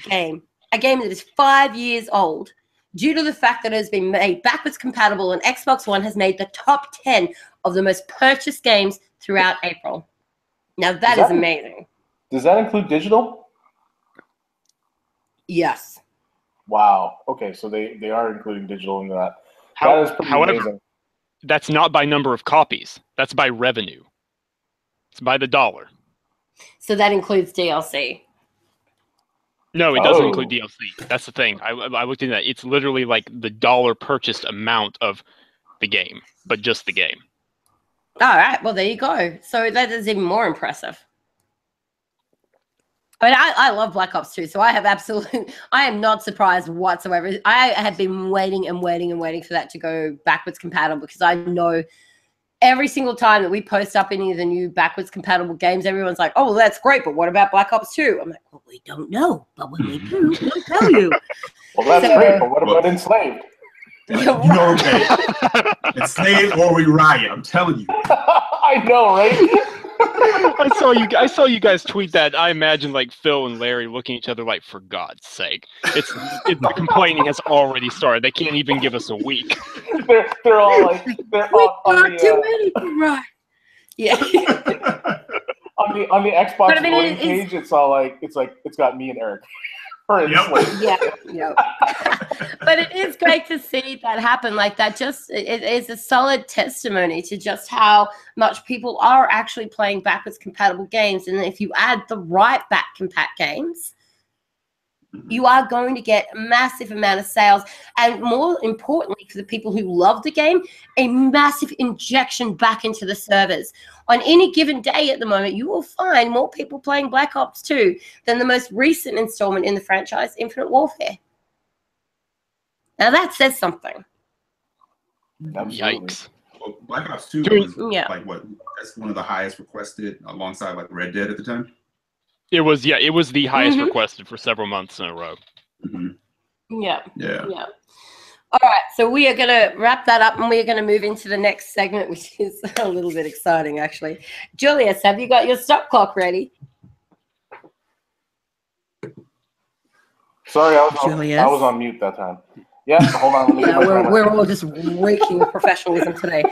game, a game that is five years old, due to the fact that it has been made backwards compatible and Xbox One has made the top 10 of the most purchased games throughout April. Now that is that- amazing. Does that include digital? Yes. Wow. Okay, so they they are including digital in that. How- that is pretty however, amazing. that's not by number of copies. That's by revenue. It's by the dollar. So that includes DLC. No, it doesn't Oh. include DLC. That's the thing. I, I looked into that. It's literally like the dollar purchased amount of the game, but just the game. All right. Well, there you go. So that is even more impressive. I mean, I, I love Black Ops 2, so I have absolutely, I am not surprised whatsoever. I have been waiting and waiting and waiting for that to go backwards compatible because I know every single time that we post up any of the new backwards compatible games, everyone's like, oh, well, that's great, but what about Black Ops 2? I'm like, well, we don't know, but when we do, we'll tell you. Well, that's so- great, but what about enslaved? You know, hey, enslaved or we riot. I'm telling you. I know, right? I saw you. I saw you guys tweet that. I imagine like Phil and Larry looking at each other like, "For God's sake!" It's it, the complaining has already started. They can't even give us a week. they're, they're all like they're We all on got too the, uh, many. Right. Yeah. on the on the Xbox But I mean, it- it's- page. It's all like it's like it's got me and Eric. Or it's Yep. like- yeah, yeah. but it is great to see that happen. Like that, just it it is a solid testimony to just how much people are actually playing backwards compatible games. And if you add the right back compat games, Mm-hmm. you are going to get a massive amount of sales, and more importantly, for the people who love the game, a massive injection back into the servers. On any given day at the moment, you will find more people playing Black Ops 2 than the most recent installment in the franchise, Infinite Warfare. Now that says something. Absolutely. Yikes! Well, Black Ops 2 was Yeah. like what? That's one of the highest requested alongside like Red Dead at the time. It was yeah. It was the highest Mhm. requested for several months in a row. hmm Yeah, Yeah. yeah. All right, so we are going to wrap that up and we are going to move into the next segment, which is a little bit exciting, actually. Julius, have you got your stop clock ready? Sorry, I was on, Julius? I was on mute that time. Yeah, hold on. Yeah, we're, we're all just reeking with professionalism today.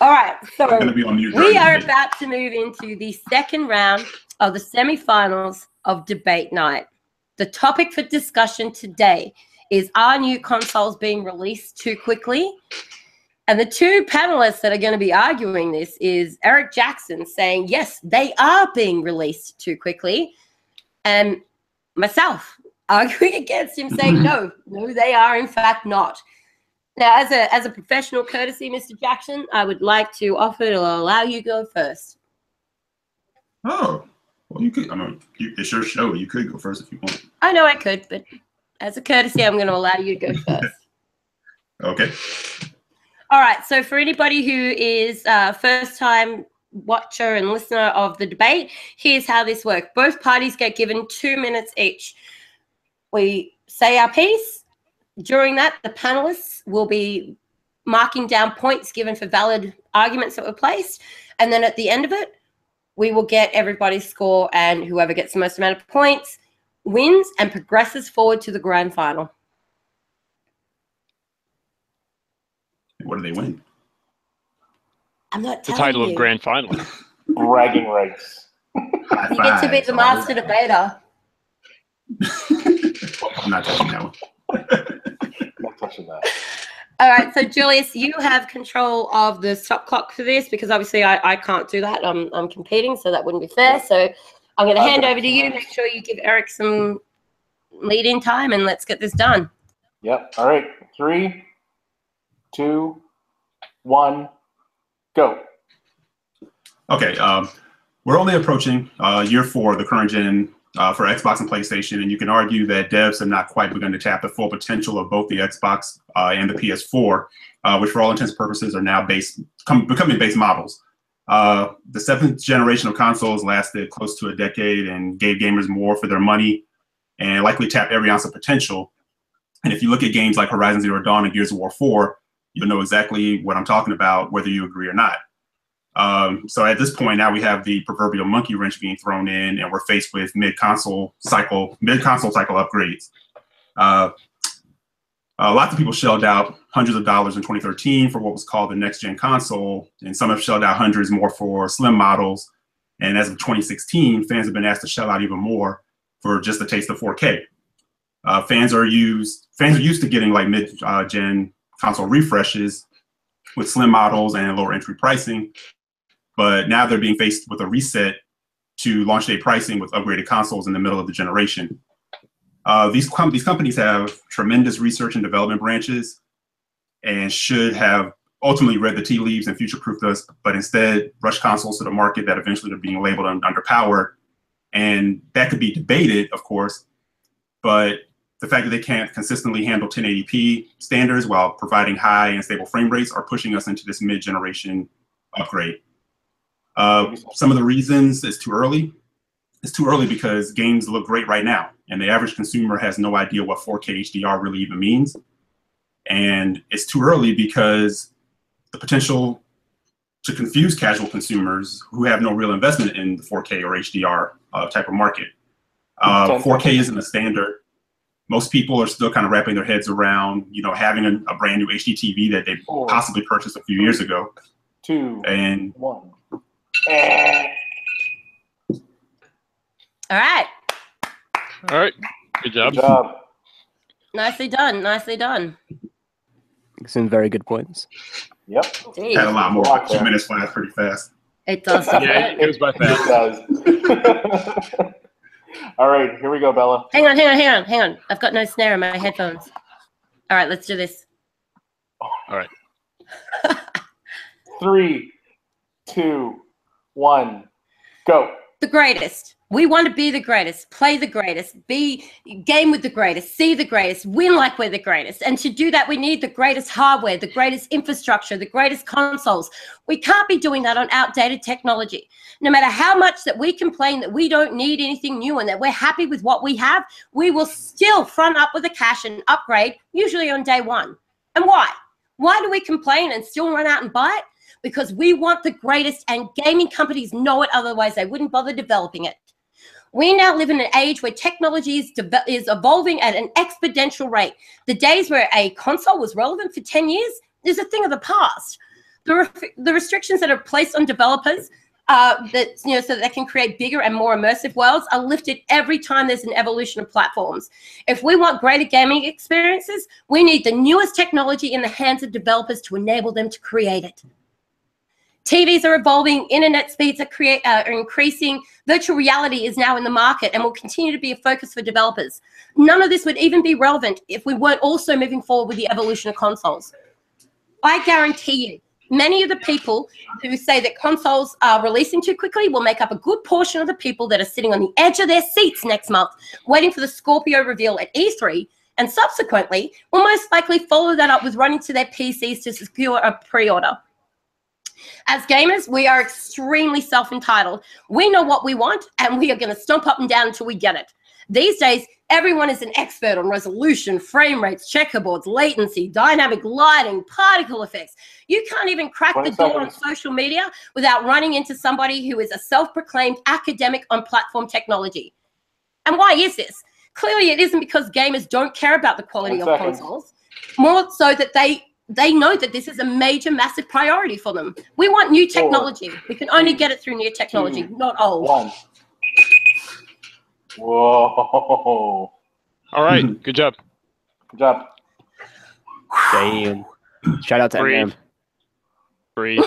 All right, so be on. We are the- about to move into the second round of the semifinals of debate night. The topic for discussion today is Are new consoles being released too quickly? And the two panelists that are going to be arguing this is Eric Jackson saying, yes, they are being released too quickly. And myself arguing against him saying, no, no, they are in fact not. Now, as a as a professional courtesy, Mr. Jackson, I would like to offer to allow you go first. Oh, well, you could. I mean, you, it's your show. You could go first if you want. I know I could, but as a courtesy, I'm going to allow you to go first. Okay. All right. So, for anybody who is uh, first time watcher and listener of the debate, here's how this works both parties get given two minutes each. We say our piece. During that, the panelists will be marking down points given for valid arguments that were placed. And then at the end of it, we will get everybody's score, and whoever gets the most amount of points wins and progresses forward to the grand final. What do they win? I'm not The title you. of grand final. bragging rights. You get to be the master debater. I'm not touching that one. Not touching that. All right, so Julius, you have control of the stop clock for this because obviously I, I can't do that. I'm, I'm competing, so that wouldn't be fair. So I'm going to hand over to you. Make sure you give Eric some lead in time and let's get this done. Yep. All right. Three, two, one, go. Okay, um, we're only approaching uh, year four of the current gen uh, for Xbox and PlayStation, and you can argue that devs have not quite begun to tap the full potential of both the Xbox uh, and the PS4, uh, which for all intents and purposes are now base come, becoming base models. Uh, the seventh generation of consoles lasted close to a decade and gave gamers more for their money and likely tapped every ounce of potential. And if you look at games like Horizon Zero Dawn and Gears of War 4, you'll know exactly what I'm talking about, whether you agree or not. Um, so at this point now we have the proverbial monkey wrench being thrown in, and we're faced with mid-console cycle, mid-console cycle upgrades. Uh, uh, lots of people shelled out hundreds of dollars in 2013 for what was called the next-gen console, and some have shelled out hundreds more for slim models. And as of 2016, fans have been asked to shell out even more for just a taste of 4K. Uh, fans are used fans are used to getting like mid-gen console refreshes with slim models and lower entry pricing but now they're being faced with a reset to launch day pricing with upgraded consoles in the middle of the generation. Uh, these, com- these companies have tremendous research and development branches and should have ultimately read the tea leaves and future-proofed us, but instead rush consoles to the market that eventually are being labeled un- underpowered. And that could be debated, of course, but the fact that they can't consistently handle 1080p standards while providing high and stable frame rates are pushing us into this mid-generation upgrade. Uh, some of the reasons it's too early. It's too early because games look great right now, and the average consumer has no idea what 4K HDR really even means. And it's too early because the potential to confuse casual consumers who have no real investment in the 4K or HDR uh, type of market. Uh, 4K isn't a standard. Most people are still kind of wrapping their heads around, you know, having a, a brand new HD TV that they Four. possibly purchased a few years ago. Two, And one. All right. All right. Good job. Good job. Nicely done. Nicely done. Some very good points. Yep. Indeed. had a lot more. Block Two there. minutes flies pretty fast. It does. Yeah, it? it goes by fast. It does. All right, here we go, Bella. Hang on, hang on, hang on, hang on. I've got no snare in my headphones. All right, let's do this. All right. Three, two, one, go. The greatest. We want to be the greatest, play the greatest, be game with the greatest, see the greatest, win like we're the greatest. And to do that, we need the greatest hardware, the greatest infrastructure, the greatest consoles. We can't be doing that on outdated technology. No matter how much that we complain that we don't need anything new and that we're happy with what we have, we will still front up with the cash and upgrade, usually on day one. And why? Why do we complain and still run out and buy it? Because we want the greatest, and gaming companies know it, otherwise, they wouldn't bother developing it. We now live in an age where technology is, is evolving at an exponential rate. The days where a console was relevant for 10 years is a thing of the past. The, re- the restrictions that are placed on developers uh, that you know so that they can create bigger and more immersive worlds are lifted every time there's an evolution of platforms. If we want greater gaming experiences, we need the newest technology in the hands of developers to enable them to create it. TVs are evolving, internet speeds are, create, uh, are increasing, virtual reality is now in the market and will continue to be a focus for developers. None of this would even be relevant if we weren't also moving forward with the evolution of consoles. I guarantee you, many of the people who say that consoles are releasing too quickly will make up a good portion of the people that are sitting on the edge of their seats next month, waiting for the Scorpio reveal at E3, and subsequently will most likely follow that up with running to their PCs to secure a pre order. As gamers, we are extremely self entitled. We know what we want, and we are going to stomp up and down until we get it. These days, everyone is an expert on resolution, frame rates, checkerboards, latency, dynamic lighting, particle effects. You can't even crack the door on social media without running into somebody who is a self proclaimed academic on platform technology. And why is this? Clearly, it isn't because gamers don't care about the quality One of second. consoles, more so that they they know that this is a major, massive priority for them. We want new Four, technology. We can only mm. get it through new technology, two, not old. One. Whoa. All right. Good job. Good job. Damn. Shout out to Breathe. Eminem. Breathe.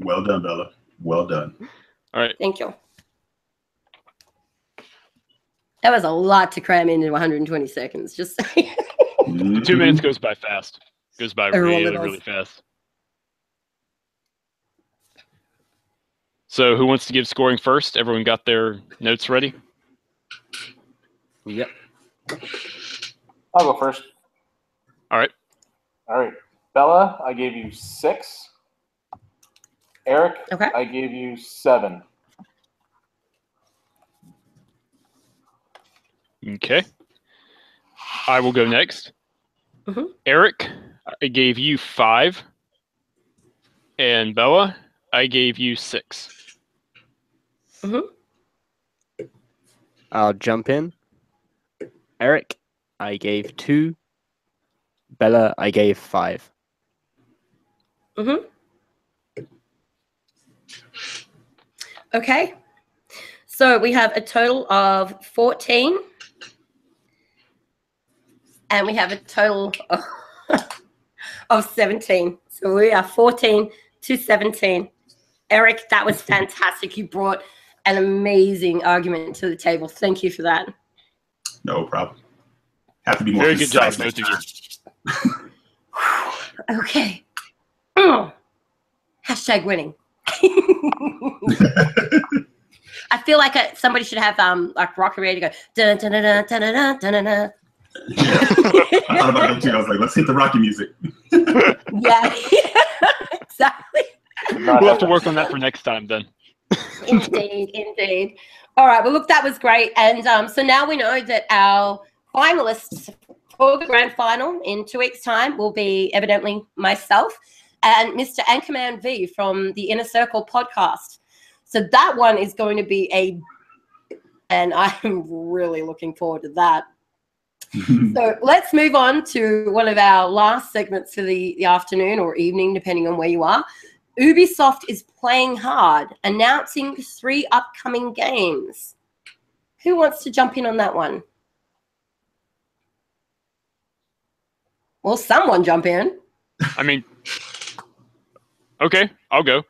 Well done, Bella. Well done. All right. Thank you. That was a lot to cram into 120 seconds. Just saying. Two Mhm. minutes goes by fast. Goes by It really really, does. really fast. So, who wants to give scoring first? Everyone got their notes ready? Yep. I'll go first. All right. All right. Bella, I gave you six. Eric, Okay. I gave you seven. Okay. I will go next. Mhm. Eric, I gave you five. And Bella, I gave you six. I'll jump in. Eric, I gave two. Bella, I gave five. Okay. So we have a total of 14. And we have a total of, of 17. So we are 14 to 17. Eric, that was fantastic. You brought an amazing argument to the table. Thank you for that. No problem. Have to be more Very good job, concise both of you. Okay. Mm. Hashtag winning. I feel like a, somebody should have um like rock ready to go. Dun, dun, dun, Yeah. I thought about that too. I was like, let's hit the Rocky music. Yeah, exactly. Not We'll have to work on that for next time then. Indeed, indeed. All right. Well, look, that was great. And um, so now we know that our finalists for the grand final in two weeks' time will be evidently myself and Mr. Anchorman V from the Inner Circle podcast. So that one is going to be a, and I'm really looking forward to that. So let's move on to one of our last segments for the, the afternoon or evening, depending on where you are. Ubisoft is playing hard, announcing three upcoming games. Who wants to jump in on that one? Well, someone jump in. I mean, okay, I'll go.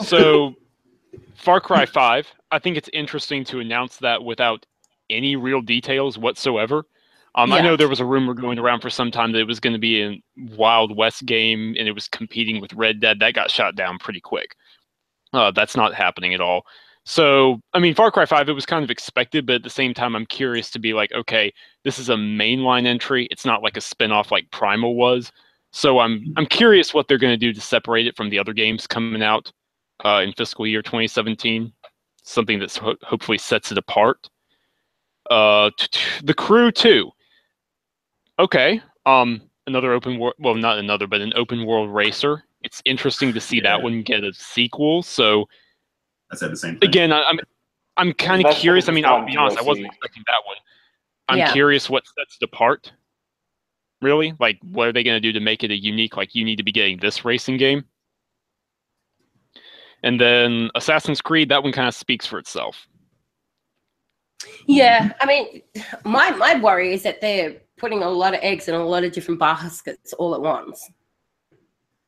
So, Far Cry 5, I think it's interesting to announce that without any real details whatsoever. Um, I know there was a rumor going around for some time that it was going to be a Wild West game and it was competing with Red Dead. That got shot down pretty quick. Uh, that's not happening at all. So, I mean, Far Cry 5, it was kind of expected, but at the same time, I'm curious to be like, okay, this is a mainline entry. It's not like a spin off like Primal was. So I'm I'm curious what they're going to do to separate it from the other games coming out uh, in fiscal year 2017. Something that ho- hopefully sets it apart. Uh, t- t- the Crew 2. Okay. Um, another open world. Well, not another, but an open world racer. It's interesting to see Yeah. that one get a sequel. So I said the same thing. again, I, I'm I'm kind of curious. I mean, I'll be honest, I wasn't expecting that one. I'm Yeah. curious what sets it apart. Really, like, what are they going to do to make it a unique? Like, you need to be getting this racing game. And then Assassin's Creed, that one kind of speaks for itself. Yeah, I mean, my my worry is that they're putting a lot of eggs in a lot of different baskets all at once.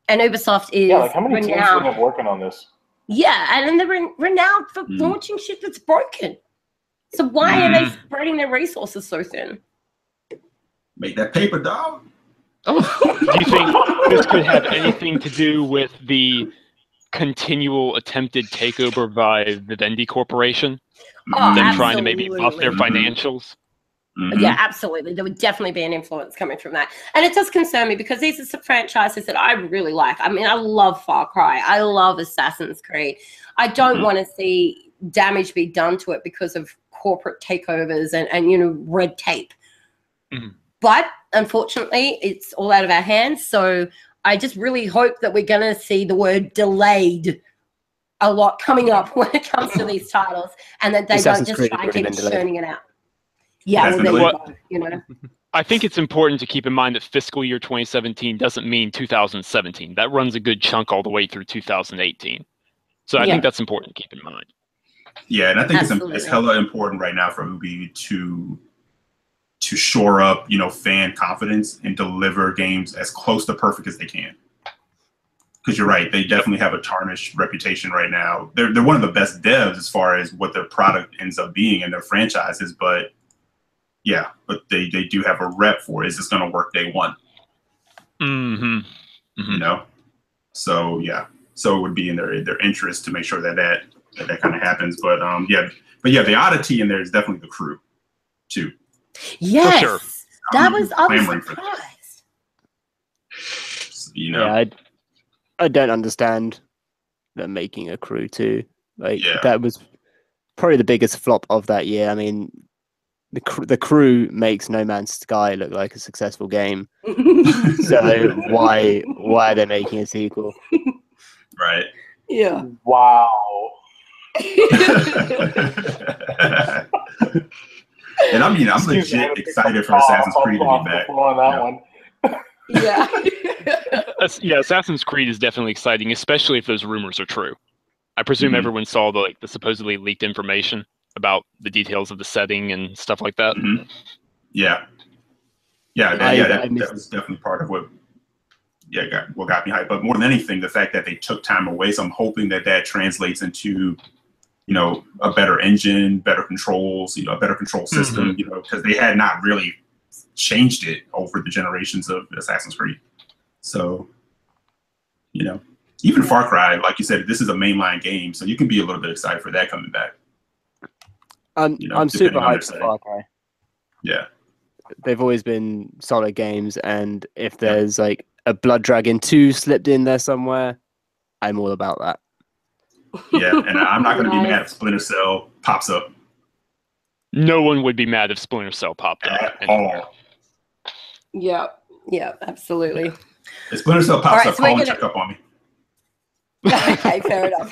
And Ubisoft is Yeah, like how many teams do we renowned. have working on this? Yeah, and then they're renowned for Mm. launching shit that's broken. So why are they Mm. spreading their resources so thin? Make that paper, dog. Do you think this could have anything to do with the continual attempted takeover by the Vivendi Corporation? Oh, Them trying to maybe buff their absolutely. financials? Mhm. Yeah, absolutely. There would definitely be an influence coming from that. And it does concern me because these are some franchises that I really like. I mean, I love Far Cry. I love Assassin's Creed. I don't Mhm. want to see damage be done to it because of corporate takeovers and, and you know, red tape. Mhm. But unfortunately, it's all out of our hands. So I just really hope that we're going to see the word delayed a lot coming up when it comes to these titles and that they Assassin's don't just Creed try and keep churning it out. Yeah, well, there you go. You know. I think it's important to keep in mind that fiscal year 2017 doesn't mean 2017. That runs a good chunk all the way through 2018. So I Yeah. think that's important to keep in mind. Yeah, and I think it's, Absolutely. it's hella important right now for Ubi to to shore up, you know, fan confidence and deliver games as close to perfect as they can. Because you're right, they definitely have a tarnished reputation right now. They're they're one of the best devs as far as what their product ends up being in their franchises, but yeah, but they they do have a rep for is this going to work day one? Mm-hmm. you know so yeah so it would be in their their interest to make sure that that that, that kind of happens but um yeah but yeah the oddity in there is definitely the Crew 2 Yes, sure. that I'm was I was clamoring for surprised. you know Yeah, I, I don't understand them making a Crew 2. Like Yeah. that was probably the biggest flop of that year. I mean, the cr- the crew makes No Man's Sky look like a successful game. So why why are they making a sequel? right yeah. Wow. and I mean I'm Excuse legit had excited take for Assassin's Creed to be back on that Yeah. one. yeah. Yeah, Assassin's Creed is definitely exciting, especially if those rumors are true. I presume Mhm. everyone saw the like the supposedly leaked information about the details of the setting and stuff like that. Mhm. yeah. Yeah that, I- yeah I that, that was definitely part of what yeah got what got me hyped. But more than anything the fact that they took time away so i'm hoping that that translates into you know a better engine better controls you know a better control system you know because they had not really changed it over the generations of assassin's creed. So you know even far cry like you said this is a mainline game so you can be a little bit excited for that coming back I'm You know, I'm super depending on their hyped for setting. Far Cry. yeah They've always been solid games, and if there's like a Blood Dragon two slipped in there somewhere, I'm all about that. yeah and i'm not going to be mad if splinter cell pops up No one would be mad if Splinter Cell popped up. at anywhere. all Yeah. Yeah, absolutely. If Splinter Cell pops Alright, up, so we're call and gonna- check up on me. okay, fair enough.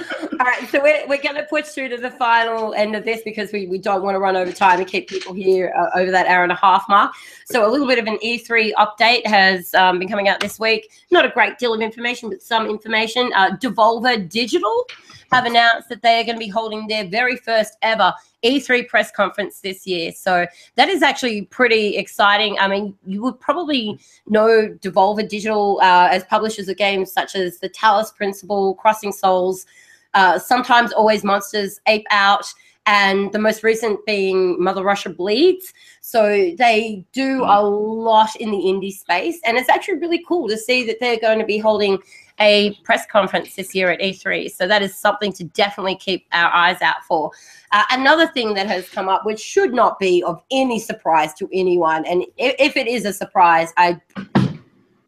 All right, so we're, we're going to push through to the final end of this because we, we don't want to run over time and keep people here uh, over that hour and a half mark. So, a little bit of an E3 update has um, been coming out this week. Not a great deal of information, but some information. Uh, Devolver Digital have announced that they are going to be holding their very first ever E3 press conference this year. So that is actually pretty exciting. I mean, you would probably know Devolver Digital uh, as publishers of games such as The Talos Principle, Crossing Souls, uh, sometimes Always Monsters, Ape Out, and the most recent being Mother Russia Bleeds. So they do a lot in the indie space, and it's actually really cool to see that they're going to be holding a press conference this year at E3. So that is something to definitely keep our eyes out for. Uh, another thing that has come up, which should not be of any surprise to anyone, and if, if it is a surprise, I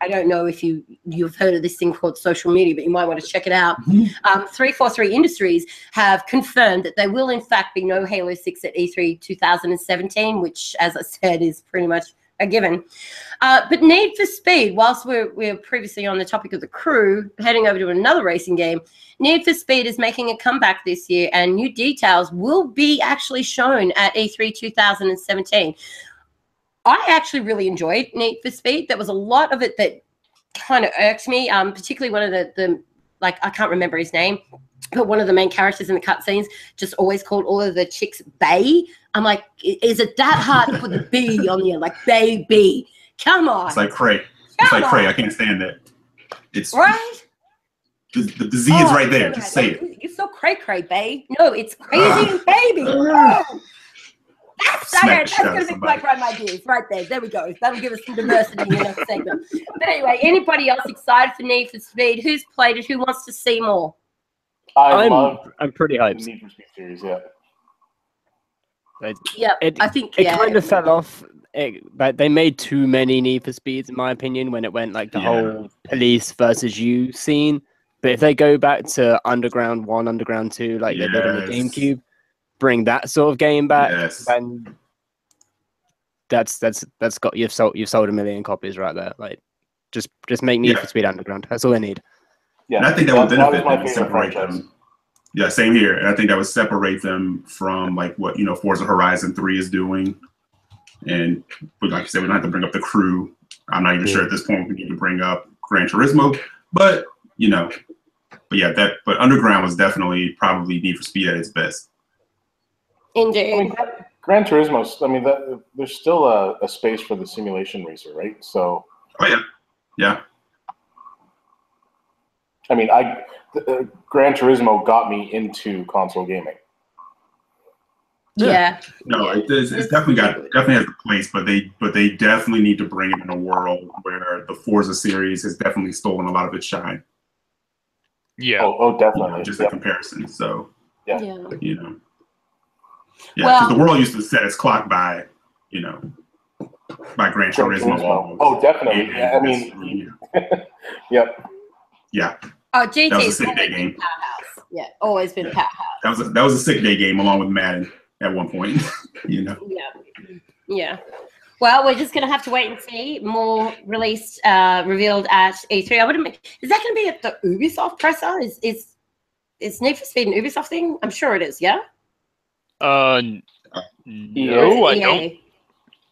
I don't know if you you've heard of this thing called social media, but you might want to check it out. Um, 343 Industries have confirmed that there will in fact be no Halo 6 at E3 2017, which, as I said, is pretty much a given. Uh, but Need for Speed, whilst we're, we're previously on the topic of the crew, heading over to another racing game, Need for Speed is making a comeback this year, and new details will be actually shown at E3 2017. I actually really enjoyed Need for Speed. There was a lot of it that kind of irked me, um, particularly one of the, the like I can't remember his name, but one of the main characters in the cutscenes just always called all of the chicks Bay. I'm like, is it that hard to put the B on the end? Like baby. Come on. It's like Cray. It's like Cray. I can't stand that. It's right? the, the, the Z is Oh, right there. Just say it. You're so cray cray, babe. No, it's crazy and baby. Oh. That's, Smack okay, that's going to make my somebody. grab ideas right there. There we go. That'll give us some diversity in the next segment. But anyway, anybody else excited for Need for Speed? Who's played it? Who wants to see more? I I'm love I'm pretty hyped. Need for Speed series. Yeah. Yeah, It- I think It yeah. kind of fell off. It, but they made too many Need for Speeds, in my opinion, when it went like the Yeah. whole police versus you scene. But if they go back to Underground One, Underground Two, like they did on the GameCube, bring that sort of game back, Yes. then that's that's that's got you've sold you've sold a million copies right there. Like just just make Need Yeah. for Speed Underground. That's all they need. Yeah. And I think that would benefit my them, favorite separate franchise. them. Yeah, same here. And I think that would separate them from like what you know Forza Horizon Three is doing. And but like I said, we don't have to bring up the crew. I'm not even sure at this point we need to bring up Gran Turismo, but you know, but yeah, that but Underground was definitely probably Need for Speed at its best. I mean, Indeed. Gran- Gran Turismo. I mean, that, there's still a, a space for the simulation racer, right? So, Oh yeah, yeah, I mean, I uh, Gran Turismo got me into console gaming. Yeah. no, it, it's, it's definitely got definitely has a place, but they but they definitely need to bring it in a world where the Forza series has definitely stolen a lot of its shine. Yeah. Oh, oh, You definitely. know, just a comparison. So Yeah. Yeah. you know. Yeah, Well- because the world used to set its clock by, you know, by Gran Gran Turismo. Turismo. Oh, definitely. And Yeah, I mean, yeah, yep. yeah, Oh, GT That was a sick day game. powerhouse. Yeah, always been Yeah. powerhouse. that was a, that was a sick day game along with Madden at one point. you know, Yeah. Yeah. Well, we're just gonna have to wait and see. More released, uh, revealed at E3. I wouldn't. Is that gonna be at the Ubisoft presser? Is is is Need for Speed an Ubisoft thing? I'm sure it is. Yeah. Uh, n- no, I don't.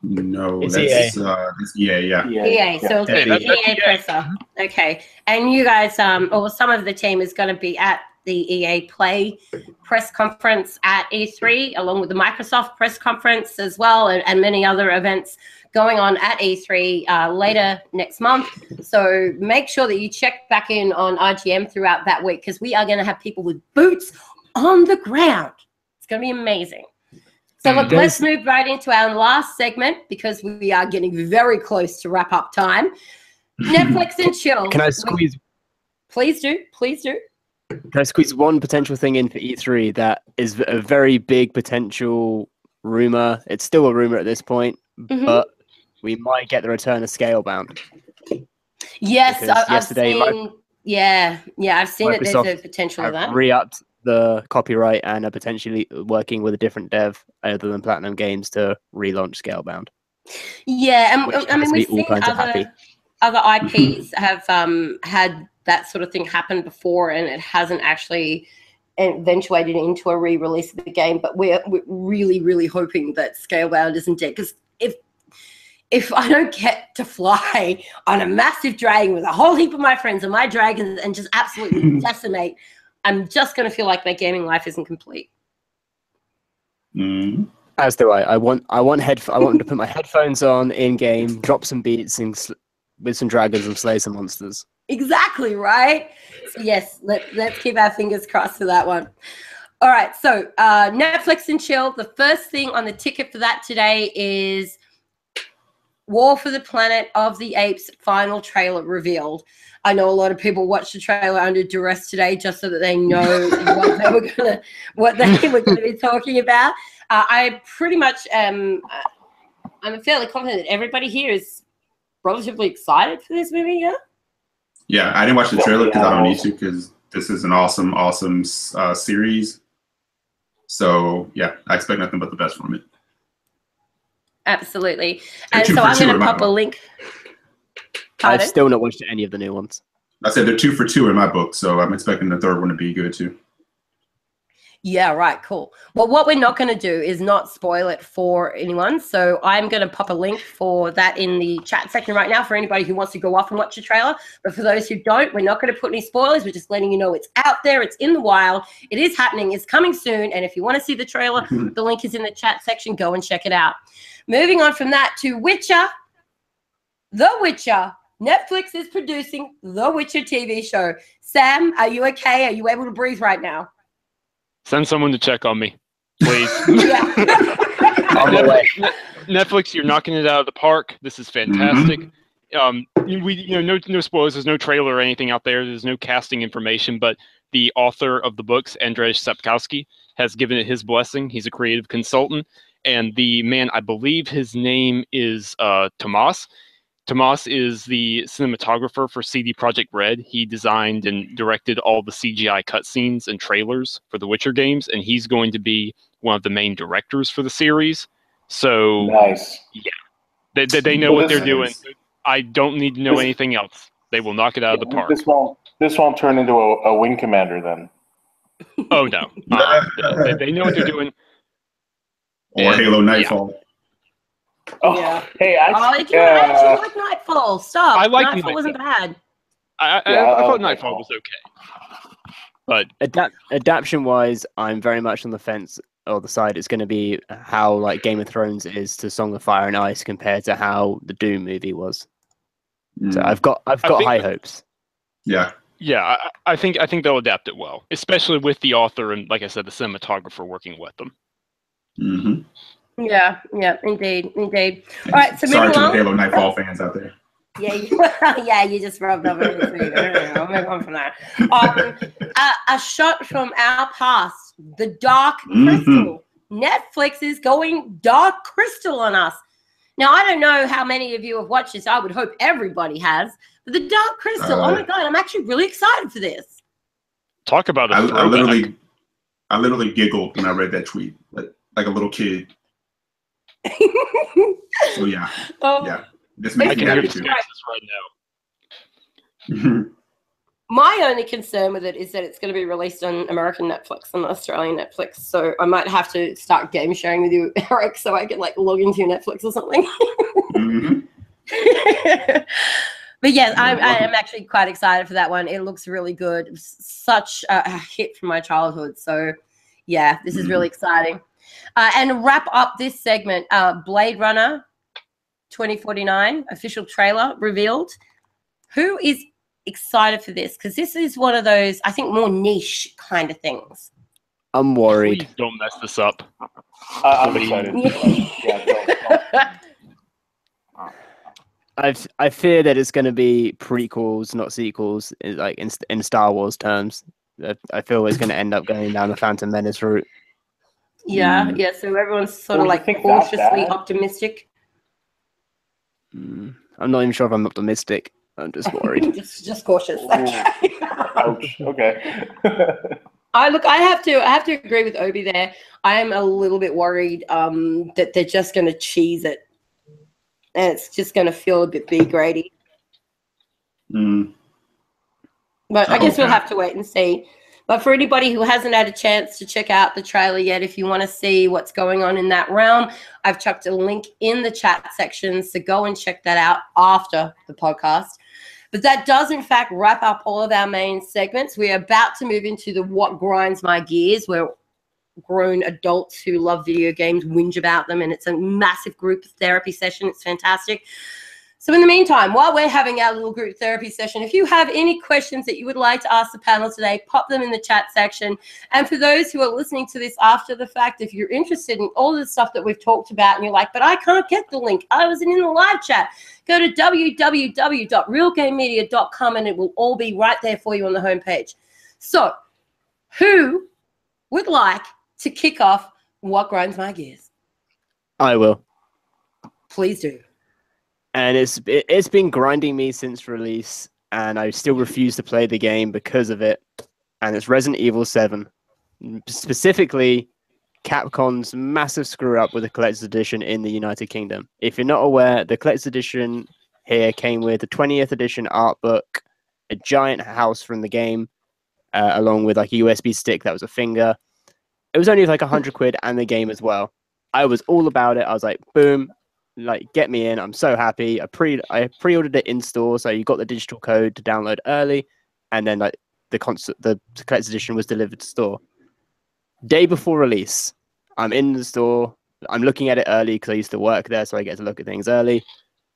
no, It's that's uh, it's EA, yeah. Yeah. So Hey, it's that's- EA EA. presser. Okay. And you guys, um, or some of the team is going to be at the EA Play press conference at E3, along with the Microsoft press conference as well, and, and many other events going on at E3 uh, later next month. So make sure that you check back in on RGM throughout that week because we are going to have people with boots on the ground. It's going to be amazing. So look, let's move right into our last segment because we are getting very close to wrap up time. Netflix and chill. Can I squeeze Please do. Please do. Can I squeeze one potential thing in for E3 that is a very big potential rumor? It's still a rumor at this point, Mhm. but we might get the return of Scalebound. Yes, Because I, I've yesterday seen. Yeah, yeah, I've seen that there's a potential of that. re-upped the copyright and are potentially working with a different dev other than Platinum Games to relaunch Scalebound. Yeah, and I mean we've seen other other IPs have um had that sort of thing happen before and it hasn't actually eventuated into a re-release of the game. But we're, we're really, really hoping that Scalebound isn't dead because if if I don't get to fly on a massive dragon with a whole heap of my friends and my dragons and just absolutely decimate, I'm just going to feel like my gaming life isn't complete. Mm. As do I. I want I want head I want to put my headphones on in game, drop some beats, and sl- with some dragons and slay some monsters. Exactly right. So yes, let, let's keep our fingers crossed for that one. All right, so uh, Netflix and chill. The first thing on the ticket for that today is War for the Planet of the Apes final trailer revealed. I know a lot of people watched the trailer under duress today just so that they know what they were gonna what they were gonna be talking about. Uh, I pretty much um I'm fairly confident that everybody here is relatively excited for this movie. Yeah. Yeah, I didn't watch the trailer because I don't need to because this is an awesome, awesome uh, series. So yeah, I expect nothing but the best from it. Absolutely. And so I'm going to pop a link. I've Pardon? still not watched any of the new ones. I said they're two for two in my book, so I'm expecting the third one to be good too. Yeah, right. Cool. Well, what we're not going to do is not spoil it for anyone. So I'm going to pop a link for that in the chat section right now for anybody who wants to go off and watch the trailer. But for those who don't, we're not going to put any spoilers. We're just letting you know it's out there. It's in the wild. It is happening. It's coming soon. And if you want to see the trailer, the link is in the chat section. Go and check it out. Moving on from that to Witcher. The Witcher. Netflix is producing The Witcher TV show. Sam, are you okay? Are you able to breathe right now? Send someone to check on me, please. Yeah. On the. Netflix, you're knocking it out of the park. This is fantastic. Um, we, you know, no, no spoilers. There's no trailer or anything out there. There's no casting information, but the author of the books, Andrzej Sapkowski, has given it his blessing. He's a creative consultant, and the man, I believe his name is uh, Tomas. Tomas is the cinematographer for CD Projekt Red. He designed and directed all the CGI cutscenes and trailers for the Witcher games, and he's going to be one of the main directors for the series. So Nice. they, they, they know Well, what they're this doing. I don't need to know this- anything else. They will knock it out of the park. This won't. This won't turn into a, a wing commander then. Oh no, Uh, they, they know what they're doing. Or Yeah. Halo Nightfall. Oh, Yeah. hey, I, Oh, you yeah. I actually like Nightfall. Stop. I like Nightfall wasn't bad. I, I, Yeah, I, I I thought like Nightfall Nightfall. was okay, but Adapt adaptation wise, I'm very much on the fence or the side. It's going to be how like Game of Thrones is to Song of Fire and Ice compared to how the Doom movie was. So Mm, I've got I've got high that- hopes. yeah, yeah, I, I think I think they'll adapt it well, especially with the author and, like I said, the cinematographer working with them. hmm Yeah, yeah, indeed, indeed. All right, so Sorry moving to the. Halo Nightfall fans out there. Yeah, you, yeah, you just rubbed up everything. I'll move on from that. Um, a, a shot from our past, the Dark Mhm. Crystal. Netflix is going Dark Crystal on us. Now, I don't know how many of you have watched this. I would hope everybody has. But the Dark Crystal, oh Uh, my God, I'm actually really excited for this. Talk about a I, I throwback. literally, I literally giggled when I read that tweet, like like a little kid. So yeah, Oh, yeah, this I can me hear happy too. right now. My only concern with it is that it's going to be released on American Netflix and Australian Netflix. So I might have to start game sharing with you, Eric, so I can like log into your Netflix or something. Mhm. but yes, I'm, I am actually quite excited for that one. It looks really good. It was such a a hit from my childhood. So yeah, this is really exciting. Uh, and wrap up this segment, uh, Blade Runner 2049 official trailer revealed. Who is excited for this? Because this is one of those, I think, more niche kind of things. I'm worried. Please don't mess this up. I, I'm excited. yeah, don't- don't. I I fear that it's going to be prequels, not sequels, like in in Star Wars terms. I- I feel it's going to end up going down the Phantom Menace route. Yeah, Mm. yeah. So everyone's sort of like cautiously optimistic. Mm, I'm not even sure if I'm optimistic. I'm just worried. just, just cautious. Ooh. Ouch. Okay. I look. I have to. I have to agree with Obi there. I am a little bit worried um, that they're just going to cheese it, and it's just going to feel a bit B grady. Mm. But I guess we'll Okay. have to wait and see. But for anybody who hasn't had a chance to check out the trailer yet, if you want to see what's going on in that realm, I've chucked a link in the chat section. So go and check that out after the podcast. But that does, in fact, wrap up all of our main segments. We're about to move into the What Grinds My Gears, where grown adults who love video games whinge about them. And it's a massive group therapy session. It's fantastic. So, in the meantime, while we're having our little group therapy session, if you have any questions that you would like to ask the panel today, pop them in the chat section. And for those who are listening to this after the fact, if you're interested in all the stuff that we've talked about and you're like, but I can't get the link, I wasn't in the live chat, go to www.realgamemedia.com and it will all be right there for you on the homepage. So, who would like to kick off what grinds my gears? I will. Please do. And it's it, it's been grinding me since release, and I still refuse to play the game because of it. And it's Resident Evil Seven, specifically Capcom's massive screw up with the collector's edition in the United Kingdom. If you're not aware, the collector's edition here came with the 20th edition art book, a giant house from the game, uh, along with like a USB stick that was a finger. It was only like a hundred quid and the game as well. I was all about it. I was like, boom, like get me in. I'm so happy. I pre I pre-ordered it in store, so you got the digital code to download early, and then like the concert the collector's edition was delivered to store. Day before release, I'm in the store. I'm looking at it early because I used to work there, so I get to look at things early.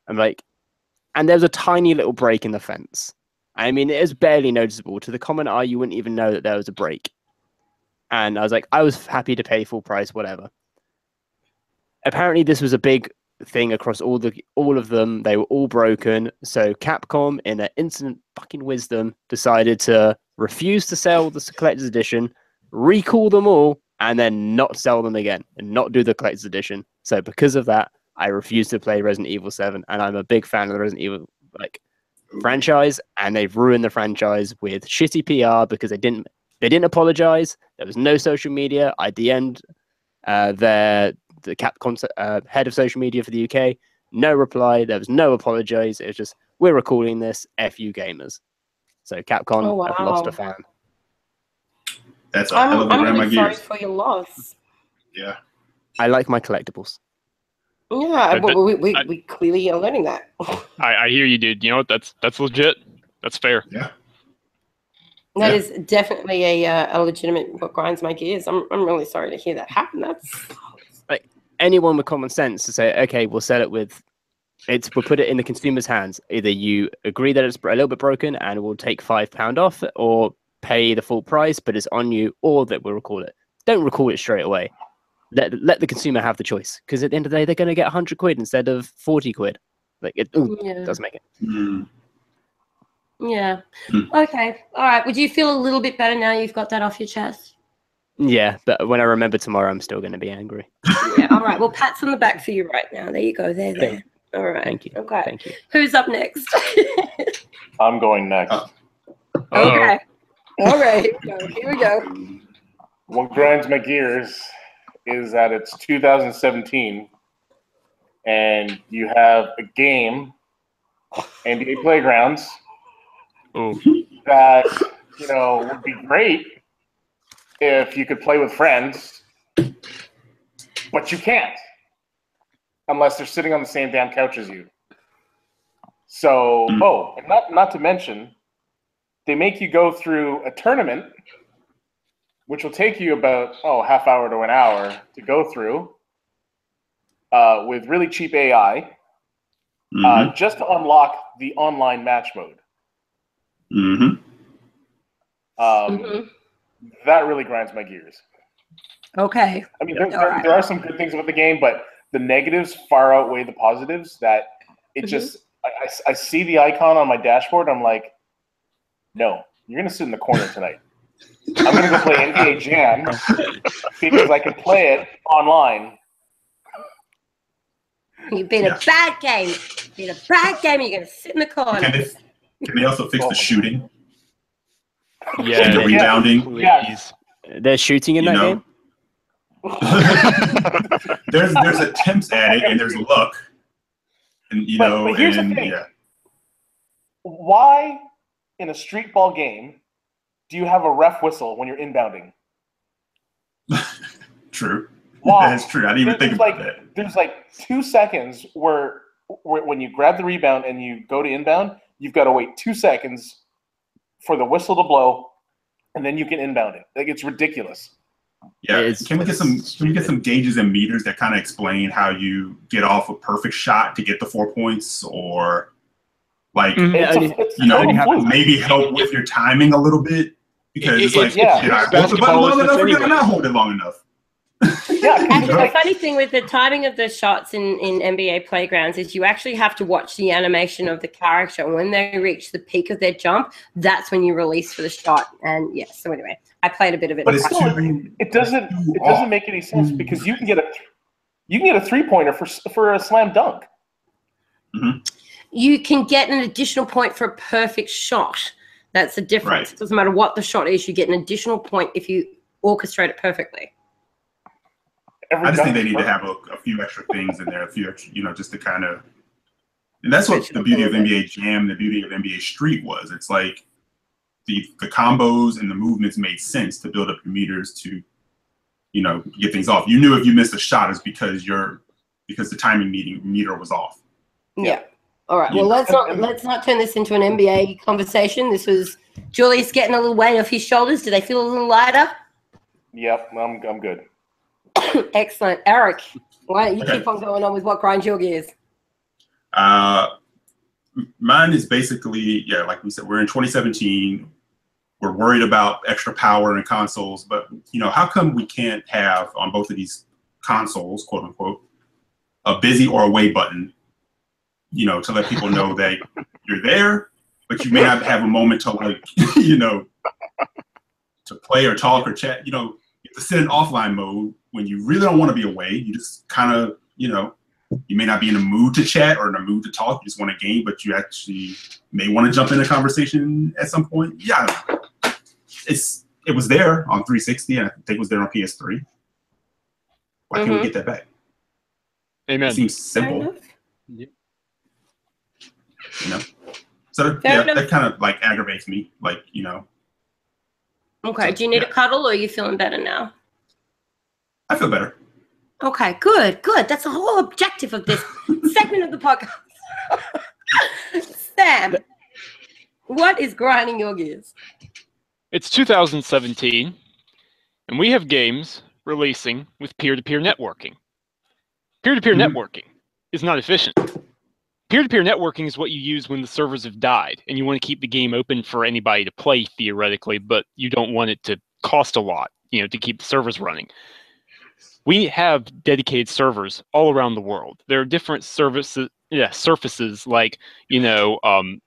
I'm like, and there's a tiny little break in the fence. I mean, it is barely noticeable. To the common eye, you wouldn't even know that there was a break. And I was like, I was happy to pay full price, whatever. Apparently, this was a big thing across all the all of them. They were all broken. So Capcom, in their instant fucking wisdom, decided to refuse to sell the collector's edition, recall them all, and then not sell them again and not do the collector's edition. So because of that, I refuse to play Resident Evil 7, and I'm a big fan of the Resident Evil like franchise, and they've ruined the franchise with shitty PR because they didn't they didn't apologize. There was no social media. I DM'd uh, their the Capcom uh, head of social media for the UK. No reply. There was no apologies. It was just we're recording this. F you gamers. So Capcom Oh, have lost a fan. That's a hell I'm, of a I'm really sorry gears. for your loss. Yeah. I like my collectibles. Yeah, But- we, we, we, I- we clearly are learning that. I, I hear you, dude. You know what? That's that's legit. That's fair. Yeah. That Yeah. is definitely a, uh, a legitimate what grinds my gears. I'm, I'm really sorry to hear that happen. That's Anyone with common sense to say, okay, we'll sell it with. It's we'll put it in the consumer's hands. Either you agree that it's a little bit broken and we'll take five pound off, or pay the full price, but it's on you, or that we'll recall it. Don't recall it straight away. Let let the consumer have the choice, because at the end of the day, they're going to get hundred quid instead of forty quid. Like it ooh, yeah, does make it. Mm. yeah. Hmm. Okay, all right. Would you feel a little bit better now you've got that off your chest? Yeah, but when I remember tomorrow, I'm still going to be angry. Yeah. All right. Well, pats on the back for you right now. There you go. There, there. Thank- All right. Thank you. Okay. Thank you. Who's up next? I'm going next. Uh, okay. All right. Here we go. Here we go. What grinds my gears is that it's 2017 and you have a game, NBA Playgrounds, oh, that you know would be great if you could play with friends, but you can't unless they're sitting on the same damn couch as you. So, oh, and not not to mention, they make you go through a tournament, which will take you about oh half hour to an hour to go through, uh, with really cheap AI, Mhm. uh, just to unlock the online match mode. Mhm. Um, Mhm. That really grinds my gears. Okay. I mean, there, there, right. there are some good things about the game, but the negatives far outweigh the positives. That it Mhm. just, I, I, I see the icon on my dashboard. I'm like, no, you're gonna sit in the corner tonight. I'm gonna go play NBA Jam because I can play it online. You've been Yeah. a bad game. You've been a bad game. You're going to sit in the corner. Can they, can they also fix Oh the shooting yeah. and the rebounding? Yeah. They're shooting in You that know? game. there's there's attempts at it and there's luck, and you But- know, but here's the thing. yeah, Why in a street ball game do you have a ref whistle when you're inbounding? True. Why? That's true. I didn't even There's think like about that. there's like two seconds where, where when you grab the rebound and you go to inbound, you've got to wait two seconds for the whistle to blow, and then you can inbound it. Like it's ridiculous. Yeah. It's- Can we get some can we get some gauges and meters that kind of explain how you get off a perfect shot to get the four points or like Mhm. It's, a, it's you know total have- fluke. maybe help with your timing a little bit? Because it's It- like it- yeah, did I hold the basketball button is long this enough or did I not hold it long enough? Yeah, Actually, the funny thing with the timing of the shots in, in NBA playgrounds is you actually have to watch the animation of the character. When they reach the peak of their jump, that's when you release for the shot. And yes, so anyway, I played a bit of it. But in it's practice. it doesn't it doesn't make any sense because you can get a you can get a three pointer for for a slam dunk. you can get an additional point for a perfect shot. That's the difference. Right. It doesn't matter what the shot is, you get an additional point if you orchestrate it perfectly. Every I just think they is need to have a, a few extra things in there, a few extra, you know, just to kind of. And that's what the beauty of NBA Jam, the beauty of NBA Street was. It's like the the combos and the movements made sense to build up your meters to, you know, get things off. You knew if you missed a shot is because your because the timing meeting meter was off. Yeah. All right. Yeah. Well, let's not let's not turn this into an NBA conversation. This was Julius getting a little weight off his shoulders. Do they feel a little lighter? Yep, I'm I'm good. Excellent, Eric. Why don't you Okay. keep on going on with what grinds your gears? Uh, mine is basically yeah, like we said, we're in 2017. We're worried about extra power and consoles, but you know, how come we can't have on both of these consoles, quote unquote, a busy or away button? You know, to let people know that you're there, but you may not have a moment to like, you know, to play or talk or chat. You know, to sit in offline mode when you really don't want to be away. You just kind of, you know, you may not be in a mood to chat or in a mood to talk. You just want a game, but you actually may want to jump in a conversation at some point. Yeah, it's it was there on 360, and I think it was there on PS3. Why can't Mhm. we get that back? Amen. It seems simple, enough. you know. So Fair yeah, enough. that kind of like aggravates me. Like you know, Okay. Do you need a cuddle, or are you feeling better now? I feel better. Okay. Good. Good. That's the whole objective of this segment of the podcast. Sam, what is grinding your gears? It's 2017, and we have games releasing with peer-to-peer networking. Peer-to-peer Mhm. networking is not efficient. Peer-to-peer networking is what you use when the servers have died, and you want to keep the game open for anybody to play theoretically, but you don't want it to cost a lot, you know, to keep the servers running. We have dedicated servers all around the world. There are different services, yeah, surfaces like you know um,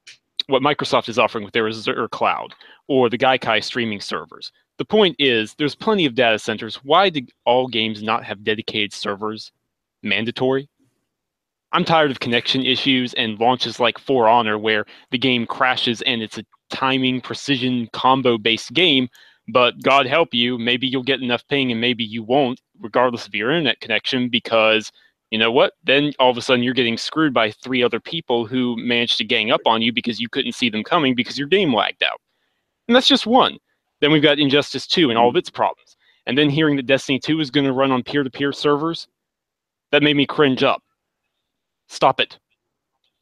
what Microsoft is offering with their Azure cloud or the Gaikai streaming servers. The point is, there's plenty of data centers. Why do all games not have dedicated servers mandatory? I'm tired of connection issues and launches like For Honor where the game crashes and it's a timing precision combo based game, but God help you, maybe you'll get enough ping and maybe you won't, regardless of your internet connection, because you know what? Then all of a sudden you're getting screwed by three other people who managed to gang up on you because you couldn't see them coming because your game lagged out. And that's just one. Then we've got Injustice 2 and all of its problems. And then hearing that Destiny 2 is going to run on peer to peer servers, that made me cringe up. Stop it.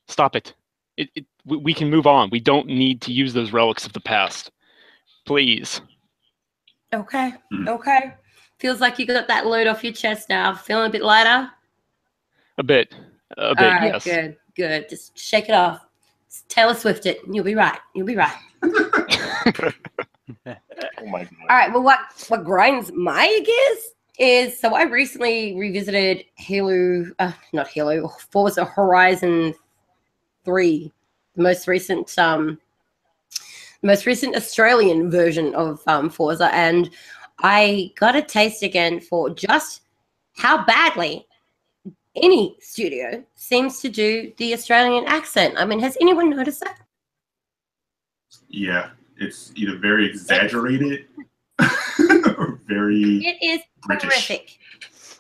Stop it. It, it. we, we can move on. We don't need to use those relics of the past. Please. Okay. Mhm. Okay. Feels like you got that load off your chest now. Feeling a bit lighter? A bit. A bit, All right, yes. good, good. Just shake it off. Taylor Swift it. and You'll be right. You'll be right. Oh my god. All right. Well, what what grinds my gears is so I recently revisited Halo, uh, not Halo, Forza Horizon Three, the most recent um, most recent Australian version of um, Forza, and I got a taste again for just how badly any studio seems to do the Australian accent. I mean, has anyone noticed that? Yeah, it's either very exaggerated very It is British. horrific.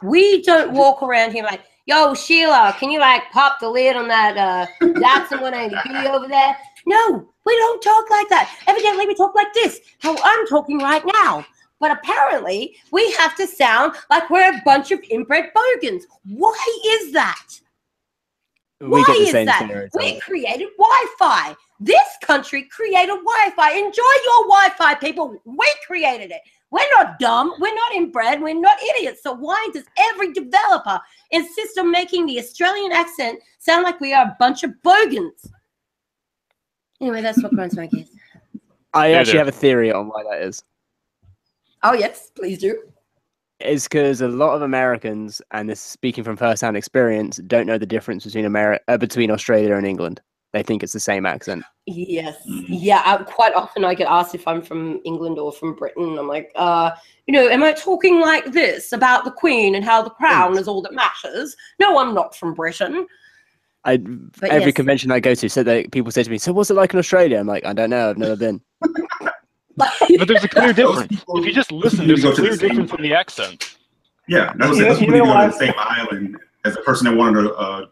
We don't walk around here like, yo, Sheila, can you like pop the lid on that uh Datsun 180B over there? No, We don't talk like that. Evidently, we talk like this, how I'm talking right now. But apparently, we have to sound like we're a bunch of inbred bogans. Why is that? We Why is that? We created Wi-Fi. This country created Wi-Fi. Enjoy your Wi-Fi, people. We created it. We're not dumb. We're not inbred. We're not idiots. So why does every developer insist on making the Australian accent sound like we are a bunch of bogans? Anyway, that's what grinds my gears. I Yeah, actually there. have a theory on why that is. Oh yes, please do. It's because a lot of Americans, and this is speaking from first-hand experience, don't know the difference between America, uh, between Australia and England. They think it's the same accent. Yes. Mhm. Yeah. I, quite often I get asked if I'm from England or from Britain. I'm like, uh, you know, am I talking like this about the Queen and how the crown is all that matters? No, I'm not from Britain. I But every yes. convention I go to, so that people say to me, "So what's it like in Australia?" I'm like, "I don't know. I've never been." But there's a clear Those difference. people If you just listen, need there's a go the clear difference in the accent. Yeah, that was You it. know- Those you people know need to go to what? the same island as a person that wanted to uh,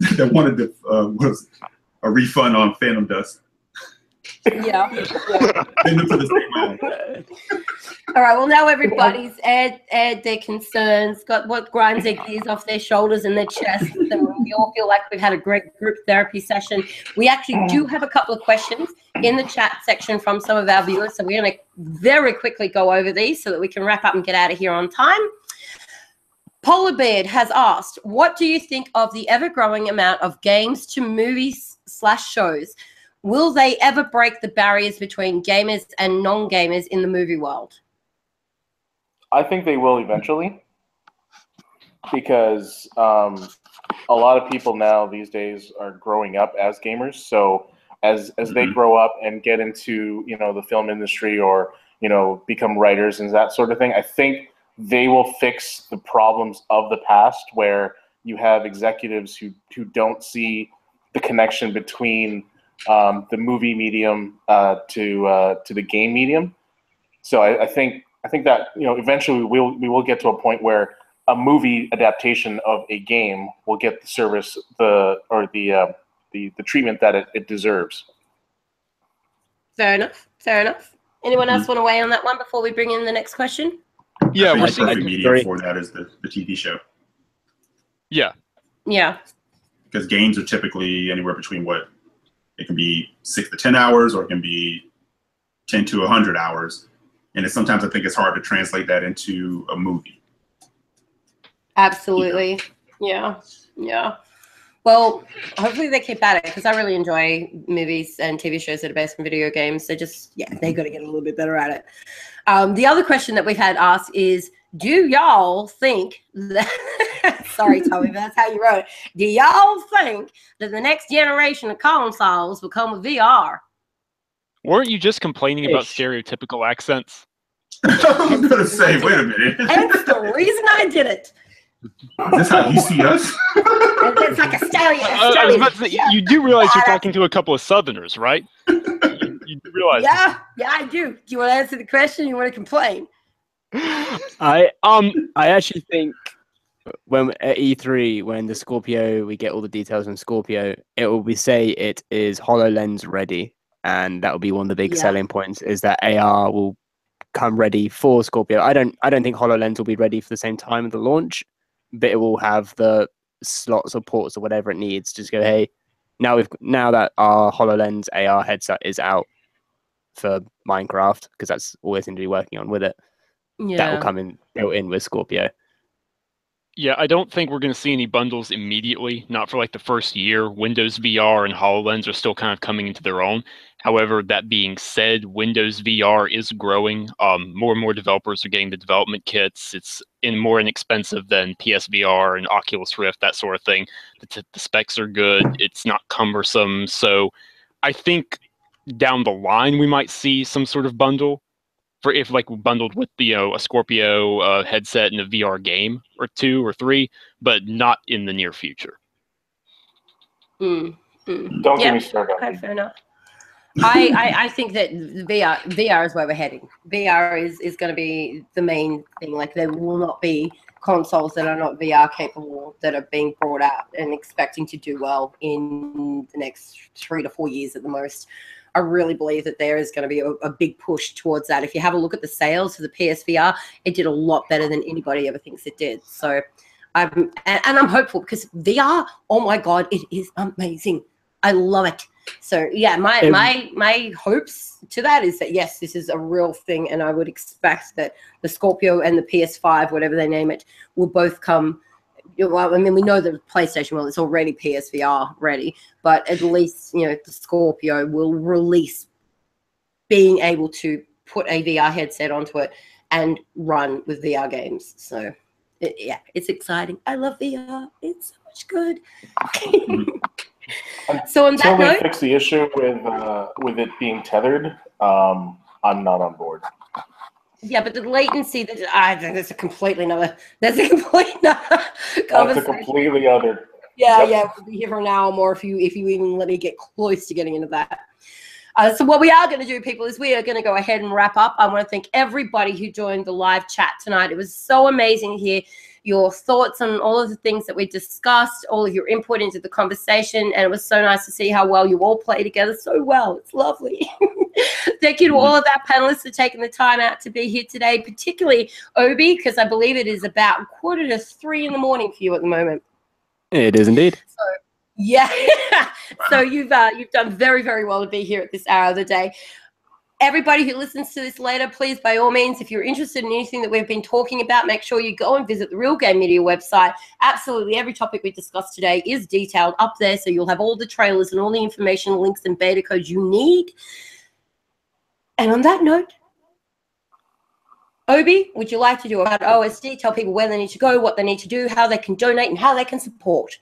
that wanted to uh, was a refund on Phantom Dust. yeah. Send them to the same island. All right. Well, now everybody's aired, aired their concerns, got what grinds their gears off their shoulders and their chest. We all feel like we've had a great group therapy session. We actually do have a couple of questions in the chat section from some of our viewers. So we're going to very quickly go over these so that we can wrap up and get out of here on time. Polar Beard has asked, what do you think of the ever growing amount of games to movies slash shows? Will they ever break the barriers between gamers and non gamers in the movie world? I think they will eventually, because um, a lot of people now these days are growing up as gamers. So as as they Mhm. grow up and get into you know the film industry or you know become writers and that sort of thing, I think they will fix the problems of the past where you have executives who who don't see the connection between um, the movie medium uh, to uh, to the game medium. So I, I think I think that you know eventually we'll we will get to a point where a movie adaptation of a game will get the service the or the uh, the the treatment that it, it deserves. Fair enough. Fair enough. Anyone else want to weigh on that one before we bring in the next question? Yeah, I we're think the seeing. perfect medium Very- for that is the, the TV show Yeah, Yeah. because games are typically anywhere between what it can be six to ten hours or it can be ten to hundred hours, and it's sometimes I think it's hard to translate that into a movie. Absolutely. Yeah. Yeah. Well, hopefully they keep at it because I really enjoy movies and TV shows that are based on video games. They just, yeah, they got to get a little bit better at it. Um, the other question that we've had asked is Do y'all think that, sorry, Tommy, but that's how you wrote it. Do y'all think that the next generation of consoles will come with VR? weren't you just complaining about stereotypical accents? I was gonna say, wait a minute, is Hence the reason I did it. This how you see us? It's like a stallion. I, I was say, you do realize you're talking to a couple of Southerners, right? You, you realize. Yeah, yeah, I do. Do you want to answer the question? Or you want to complain? I um I actually think when at E3 when the Scorpio we get all the details on Scorpio, it will be say it is HoloLens ready, and that will be one of the big Yeah. selling points is that AR will come ready for Scorpio. I don't I don't think HoloLens will be ready for the same time of the launch, but it will have the slots or ports or whatever it needs. Just go, hey, now we've now that our HoloLens AR headset is out for Minecraft because that's all they seem to be working on with it Yeah. that will come in built in with Scorpio. Yeah, I don't think we're going to see any bundles immediately, not for like the first year. Windows VR and HoloLens are still kind of coming into their own. However, that being said, Windows VR is growing. Um, more and more developers are getting the development kits. It's in more inexpensive than PSVR and Oculus Rift, that sort of thing. The, t- the specs are good. It's not cumbersome. So I think down the line we might see some sort of bundle for if like bundled with you know a Scorpio uh, headset and a VR game or two or three, but not in the near future. Mm, mm. Don't Yeah. get me started. Okay, fair enough. I, I, I think that VR VR is where we're heading. VR is, is going to be the main thing. Like there will not be consoles that are not VR capable that are being brought out and expecting to do well in the next three to four years at the most. I really believe that there is going to be a, a, big push towards that. If you have a look at the sales for the PSVR, it did a lot better than anybody ever thinks it did. So I'm and, and I'm hopeful because VR, oh my god, it is amazing. I love it. So yeah, my my my hopes to that is that yes, this is a real thing, and I would expect that the Scorpio and the PS5, whatever they name it, will both come. Well, I mean, we know the PlayStation well, it's already PSVR ready, but at least you know the Scorpio will release being able to put a VR headset onto it and run with VR games. So it, yeah, it's exciting. I love VR. It's so much good. Mm-hmm. So on Until that we note, fix the issue with uh, with it being tethered, um, I'm not on board. Yeah, but the latency that I think that's a completely another that's a completely another That's a completely other. Yeah, Yep. yeah, we'll be here for an hour more if you if you even let me get close to getting into that. Uh, so what we are going to do, people, is we are going to go ahead and wrap up. I want to thank everybody who joined the live chat tonight. It was so amazing hear your thoughts on all of the things that we discussed, all of your input into the conversation, and it was so nice to see how well you all play together so well. It's lovely. thank you to all of our panelists for taking the time out to be here today, particularly Obi, because I believe it is about quarter to three in the morning for you at the moment. It is indeed. So yeah. so you've uh, you've done very very well to be here at this hour of the day. Everybody who listens to this later, please, by all means, if you're interested in anything that we've been talking about, make sure you go and visit the Real Game Media website. Absolutely, every topic we discussed today is detailed up there, so you'll have all the trailers and all the information, links, and beta codes you need. And on that note, Obi, would you like to do about OSD? Tell people where they need to go, what they need to do, how they can donate, and how they can support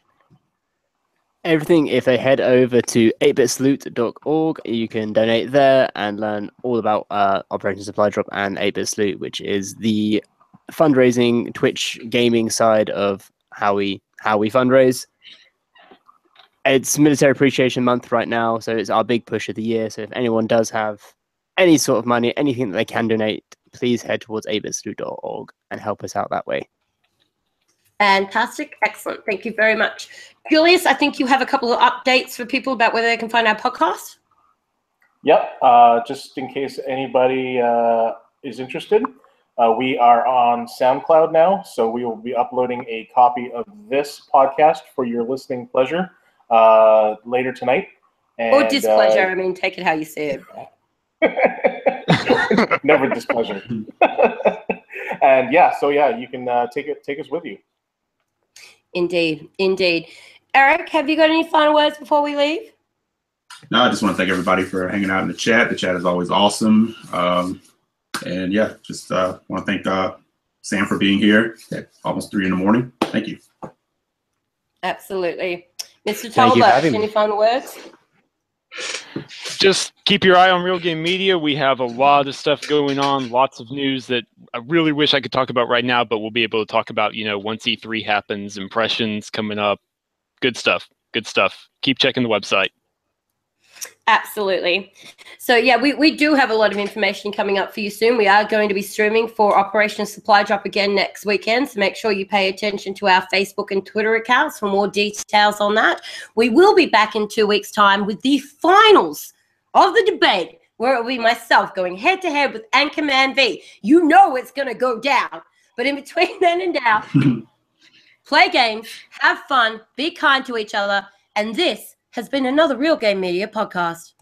everything. If they head over to 8bitsalute.org you can donate there and learn all about uh, operation supply drop and 8bit salute which is the fundraising twitch gaming side of how we how we fundraise. It's military appreciation month right now so it's our big push of the year. So if anyone does have any sort of money anything that they can donate please head towards 8bitsalute.org and help us out that way Fantastic. Excellent. Thank you very much. Julius, I think you have a couple of updates for people about where they can find our podcast. Yep. Uh, just in case anybody uh, is interested, uh, we are on SoundCloud now, so we will be uploading a copy of this podcast for your listening pleasure uh, later tonight. And, or displeasure. I mean, take it how you see it. Never displeasure. and yeah, so yeah, you can uh, take it, take us with you. Indeed, indeed. Eric, have you got any final words before we leave? No, I just want to thank everybody for hanging out in the chat. The chat is always awesome. Um, and yeah, just uh, want to thank uh, Sam for being here at almost three in the morning. Thank you. Absolutely. Mr. Talbot, any final words? Just keep your eye on Real Game Media. We have a lot of stuff going on, lots of news that I really wish I could talk about right now, but we'll be able to talk about, you know, once E3 happens, impressions coming up. Good stuff. Good stuff. Keep checking the website. Absolutely. So yeah, we, we do have a lot of information coming up for you soon. We are going to be streaming for Operation Supply Drop again next weekend. So make sure you pay attention to our Facebook and Twitter accounts for more details on that. We will be back in two weeks' time with the finals of the debate where it will be myself going head to head with Anchorman V. You know it's going to go down. But in between then and now, play games, have fun, be kind to each other. And this has been another Real Game Media podcast.